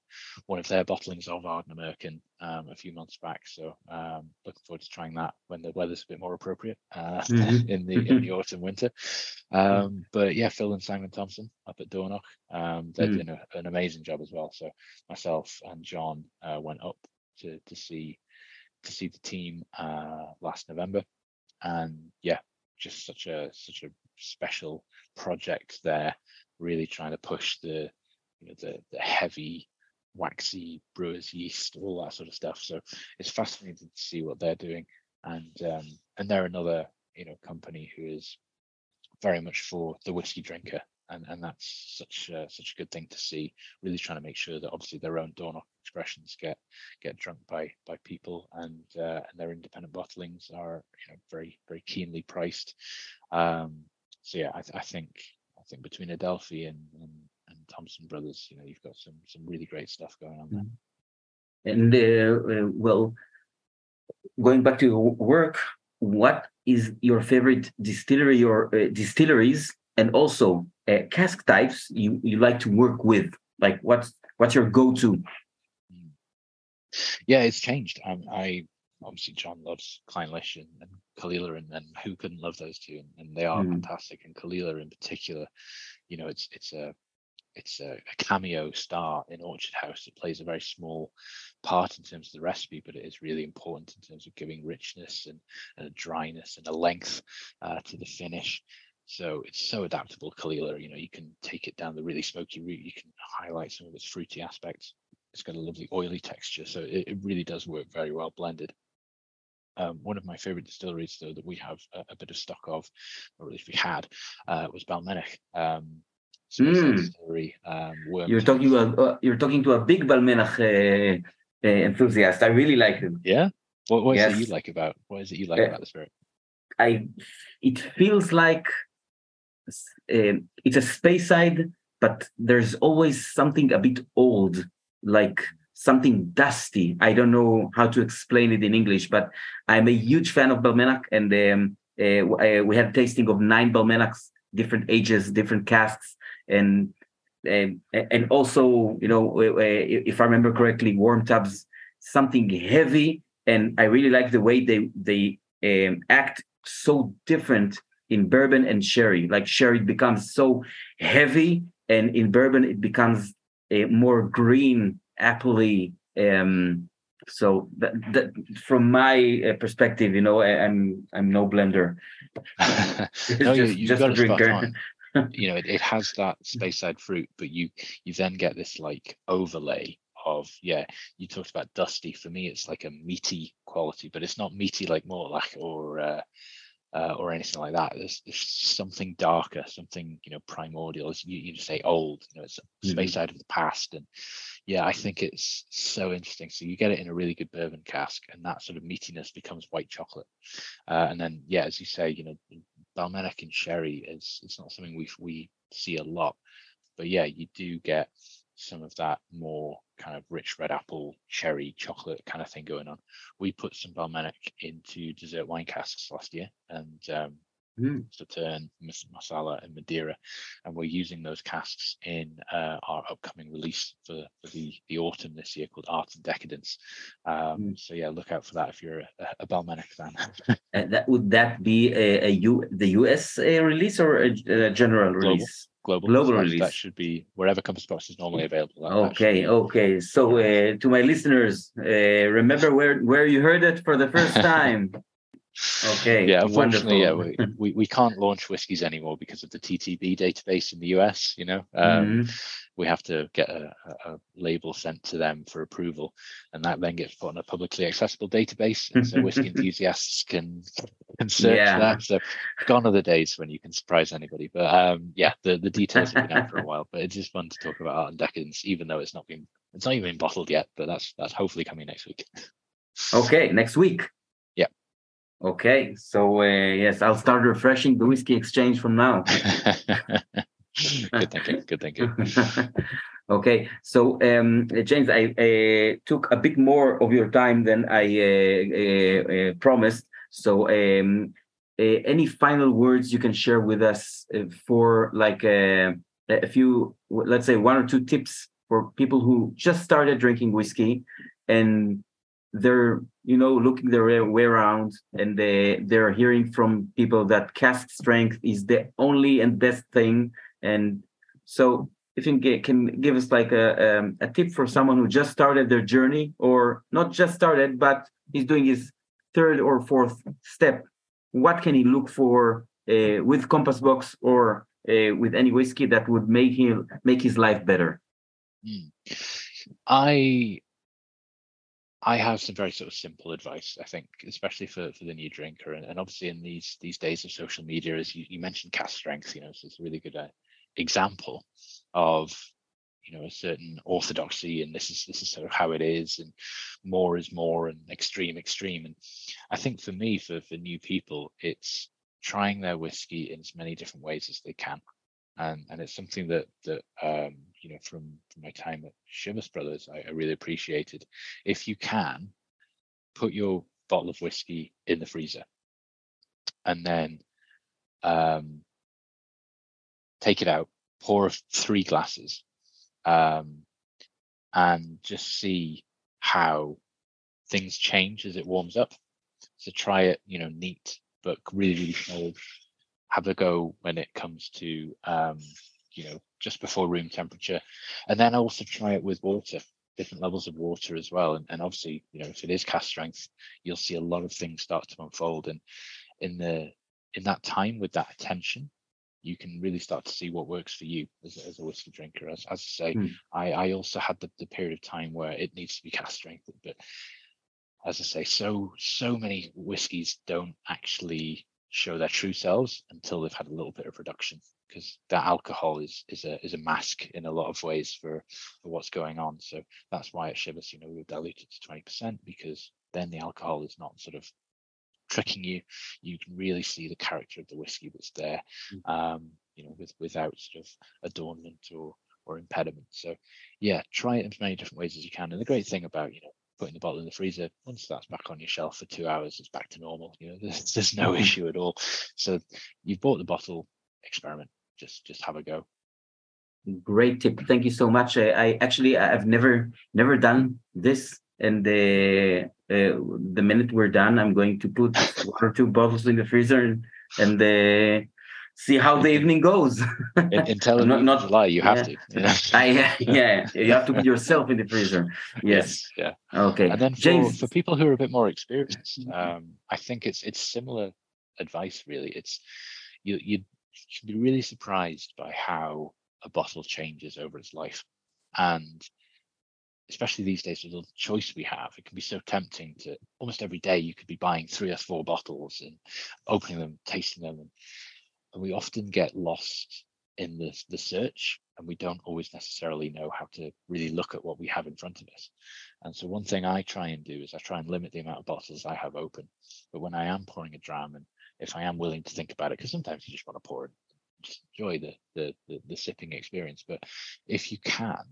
one of their bottlings of Ardnamurchan um, a few months back. So um, looking forward to trying that when the weather's a bit more appropriate uh, mm-hmm. in the in the autumn winter. Um, but yeah, Phil and Simon Thompson up at Dornoch, um, they're mm. doing a, an amazing job as well. So myself and John uh, went up to to see to see the team uh, last November, and yeah, just such a such a special project there. Really trying to push the you know the the heavy waxy brewers yeast, all that sort of stuff. So it's fascinating to see what they're doing, and um, and they're another you know company who is very much for the whiskey drinker and and that's such a, such a good thing to see. Really trying to make sure that obviously their own Dornoch expressions get get drunk by by people, and uh, and their independent bottlings are you know very very keenly priced. Um, so yeah, I, I think I think between Adelphi and, and and Thompson Brothers, you know, you've got some some really great stuff going on there. Mm-hmm. And uh, uh, well, going back to your work, what is your favorite distillery or uh, distilleries and also uh, cask types you you like to work with like what's what's your go-to yeah it's changed um, i obviously john loves Clynelish and, and Caol Ila and, and who couldn't love those two and, and they are mm. fantastic and Caol Ila in particular you know it's it's a it's a, a, cameo star in Orchard House. It plays a very small part in terms of the recipe, but it is really important in terms of giving richness and, and a dryness and a length uh, to the finish. So it's so adaptable, Caol Ila. You know, you can take it down the really smoky route. You can highlight some of its fruity aspects. It's got a lovely oily texture, so it, it really does work very well blended. Um, one of my favorite distilleries, though, that we have a, a, bit of stock of, or at least we had, uh, was Balmenach. Um, mm. distillery. Um, you're talking about uh, you're talking to a big Balmenach uh, uh, enthusiast. I really like him. Yeah. What, what yes. is it you like about? What is it you like uh, about the spirit? I. It feels like uh, it's a Speyside, but there's always something a bit old, like something dusty. I don't know how to explain it in English, but I'm a huge fan of Balmenach, and um, uh, we had a tasting of nine Balmenachs, different ages, different casks, and and, and also, you know, if I remember correctly, worm tubs, something heavy, and I really like the way they they um, act so different in bourbon and sherry. Like sherry becomes so heavy, and in bourbon it becomes a more green, appley. Um, so that, that from my uh, perspective, you know, I, am I'm, I'm no blender. no, just, you, just got a drinker. you know, it, it has that Speyside fruit, but you you then get this like overlay of yeah you talked about dusty for me it's like a meaty quality but it's not meaty like Mortlach or uh, uh, or anything like that. There's, there's, something darker something you know primordial. As you, you say old you know it's mm-hmm. space out of the past. And yeah i think it's so interesting. So you get it in a really good bourbon cask and that sort of meatiness becomes white chocolate. Uh, and then yeah as you say you know Balmenach and sherry is it's not something we we see a lot. But yeah you do get some of that more kind of rich red apple, cherry, chocolate kind of thing going on. We put some Balmenach into dessert wine casks last year and um, mm. Sauterne, Marsala, and Madeira. And we're using those casks in uh, our upcoming release for, for, the, the autumn this year called Art and Decadence. Um, mm. So, yeah, look out for that if you're a, a fan. and that, would that be a, a U, the US uh, release or a, a general Global. release? global, global release. That should be wherever Compass Box is normally available. That, okay, that okay. So uh, to my listeners, uh, remember where where you heard it for the first time. Okay. Yeah, unfortunately, wonderful. yeah, we, we, we can't launch whiskies anymore because of the TTB database in the US. You know, um, mm-hmm. we have to get a, a, label sent to them for approval, and that then gets put on a publicly accessible database, and so whiskey enthusiasts can can search yeah. that. So, gone are the days when you can surprise anybody. But um, yeah, the the details have been out for a while, but it's just fun to talk about art and decadence, even though it's not been it's not even been bottled yet. But that's that's hopefully coming next week. Okay, next week. Okay, so uh, yes, I'll start refreshing the whiskey exchange from now. good thinking. Good thinking. okay, so um, James, I uh, took a bit more of your time than I uh, uh, uh promised. So, um, uh, any final words you can share with us for like a few, let's say, one or two tips for people who just started drinking whiskey and they're you know looking their way around and they they're hearing from people that cask strength is the only and best thing and so if you can, give us like a um, a tip for someone who just started their journey or not just started but he's doing his third or fourth step what can he look for uh, with compass box or uh, with any whiskey that would make him make his life better mm. i I have some very sort of simple advice, I think, especially for, for the new drinker. And, and obviously in these these days of social media, as you, you mentioned cask strength, you know, so it's a really good uh, example of you know a certain orthodoxy and this is this is sort of how it is and more is more and extreme extreme and i think for me for for new people it's trying their whiskey in as many different ways as they can and and it's something that that um, you know from, from my time at Chivas Brothers I, I, really appreciated. If you can, put your bottle of whiskey in the freezer, and then um, take it out, pour three glasses, um, and just see how things change as it warms up. So try it, you know, neat but really really cold have a go when it comes to um, you know just before room temperature, and then also try it with water, different levels of water as well. And, and obviously, you know, if it is cask strength, you'll see a lot of things start to unfold. And in the in that time with that attention, you can really start to see what works for you as, as a whiskey drinker. As, as I say, mm. I, I also had the, the period of time where it needs to be cask strength, but as I say, so so many whiskies don't actually show their true selves until they've had a little bit of reduction because that alcohol is is a is a mask in a lot of ways for, for what's going on. So that's why at Chivas, you know, we've diluted to 20% because then the alcohol is not sort of tricking you. You can really see the character of the whiskey that's there. Mm-hmm. Um, you know, with without sort of adornment or or impediment. So yeah, try it in as many different ways as you can. And the great thing about, you know, putting the bottle in the freezer, once that's back on your shelf for two hours, it's back to normal. You know, there's, there's no mm-hmm. issue at all. So you've bought the bottle, experiment, just just have a go. Great tip. Thank you so much. I, I actually I've never never done this. And the uh, the minute we're done, I'm going to put one or two bottles in the freezer and, and uh, see how the evening goes. Until not, not lie, you have yeah. to. Yeah. I, yeah, you have to put yourself in the freezer. Yes. yes. Yeah. Okay. And then for, James, for people who are a bit more experienced, um, I think it's it's similar advice. Really, it's you you should be really surprised by how a bottle changes over its life, and especially these days with all the choice we have, it can be so tempting to almost every day you could be buying three or four bottles and opening them, tasting them, and and we often get lost in the, the search and we don't always necessarily know how to really look at what we have in front of us. And so one thing I try and do is I try and limit the amount of bottles I have open. But when I am pouring a dram and if I am willing to think about it, because sometimes you just want to pour it, just enjoy the, the the the sipping experience. But if you can,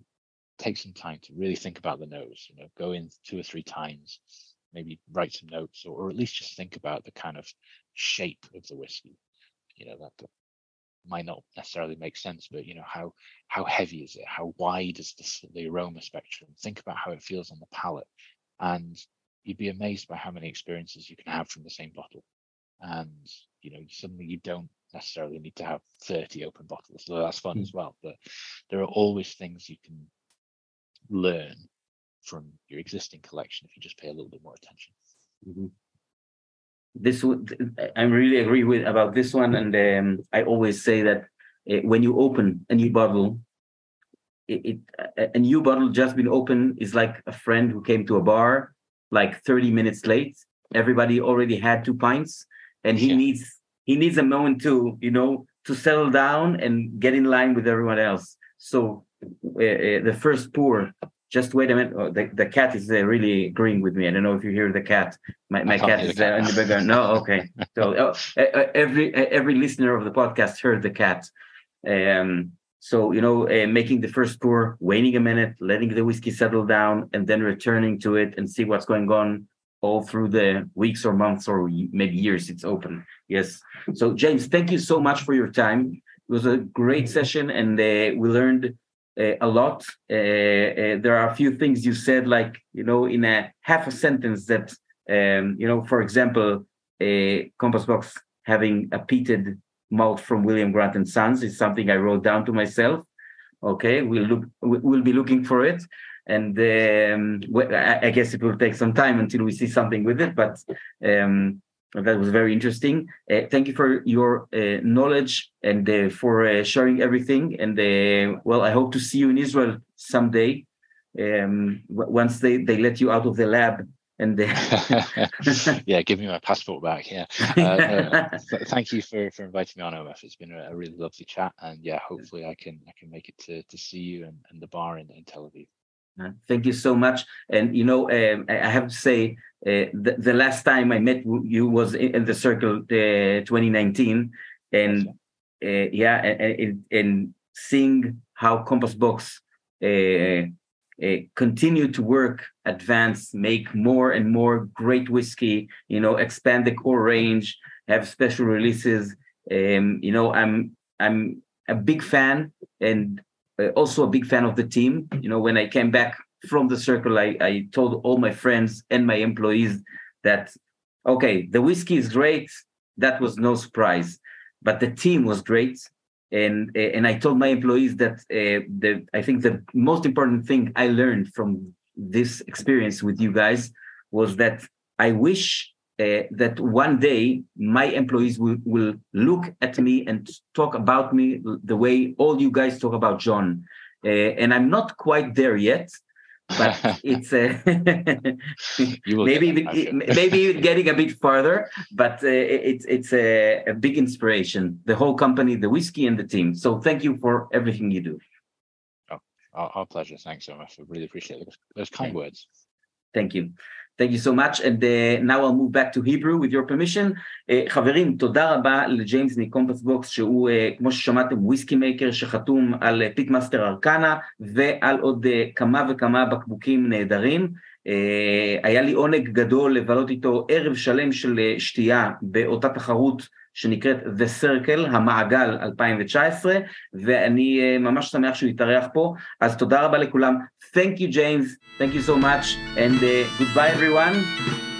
take some time to really think about the nose, you know, go in two or three times, maybe write some notes or, or at least just think about the kind of shape of the whiskey. You know that, that might not necessarily make sense but you know how how heavy is it? How wide is the, the aroma spectrum? Think about how it feels on the palate. And you'd be amazed by how many experiences you can have from the same bottle and you know suddenly you don't necessarily need to have 30 open bottles so that's fun mm. as well but there are always things you can learn from your existing collection if you just pay a little bit more attention mm-hmm this I really agree with about this one, and um, I always say that uh, when you open a new bottle, it, it, a new bottle just been opened is like a friend who came to a bar like 30 minutes late. Everybody already had two pints, and he yeah. needs he needs a moment to you know to settle down and get in line with everyone else. So uh, uh, the first pour just wait a minute. Oh, the, the cat is uh, really agreeing with me. I don't know if you hear the cat. My, my cat is uh, in the background. No, okay. So oh, every every listener of the podcast heard the cat. Um, so you know, uh, making the first pour, waiting a minute, letting the whiskey settle down, and then returning to it and see what's going on all through the weeks or months or maybe years it's open. Yes. So James, thank you so much for your time. It was a great session, and uh, we learned uh, a lot. Uh, uh, there are a few things you said, like you know, in a half a sentence that um, you know, for example, a Compass Box having a peated malt from William Grant and Sons is something I wrote down to myself. Okay, we'll look. We'll be looking for it, and um, I guess it will take some time until we see something with it. But um, that was very interesting. Uh, thank you for your uh, knowledge and uh, for uh, sharing everything. And uh, well, I hope to see you in Israel someday. Um, once they, they let you out of the lab and yeah, give me my passport back. Yeah, uh, thank you for for inviting me on, OF. It's been a, a, really lovely chat, and yeah, hopefully I can I can make it to to see you and, and the bar in, in Tel Aviv. Uh, thank you so much. And you know, um, I have to say, uh, the, the, last time I met you was in, the circle uh, 2019, and uh, yeah, and, and, seeing how Compass Box uh, uh, continue to work, advance, make more and more great whiskey. You know, expand the core range, have special releases. Um, you know, I'm I'm a big fan, and also a big fan of the team. You know, when I came back from the circle, I, I told all my friends and my employees that, okay, the whiskey is great. That was no surprise, but the team was great. And, uh, and I told my employees that uh, the I think the most important thing I learned from this experience with you guys was that I wish uh, that one day my employees will, will look at me and talk about me the way all you guys talk about John. Uh, and I'm not quite there yet, but it's uh, maybe maybe getting a bit farther. But uh, it's it's a, a, big inspiration. The whole company, the whiskey, and the team. So thank you for everything you do. Oh, our, our pleasure. Thanks so much. I really appreciate those, those kind words. Thank you. Thank you so much, and uh, now I'll move back to Hebrew with your permission. Uh, חברים, תודה רבה לג'יימס מקומפס בוקס, שהוא, uh, כמו ששמעתם, וויסקי מייקר שחתום על פיט מאסטר ארקנה, ועל עוד uh, כמה וכמה בקבוקים נהדרים. Uh, היה לי עונג גדול לבלות איתו ערב שלם של uh, שתייה באותה תחרות שנקראת The Circle, המעגל 2019, ואני uh, ממש שמח שהוא יתארח פה, אז תודה רבה לכולם. Thank you, James. Thank you so much, and uh, goodbye, everyone.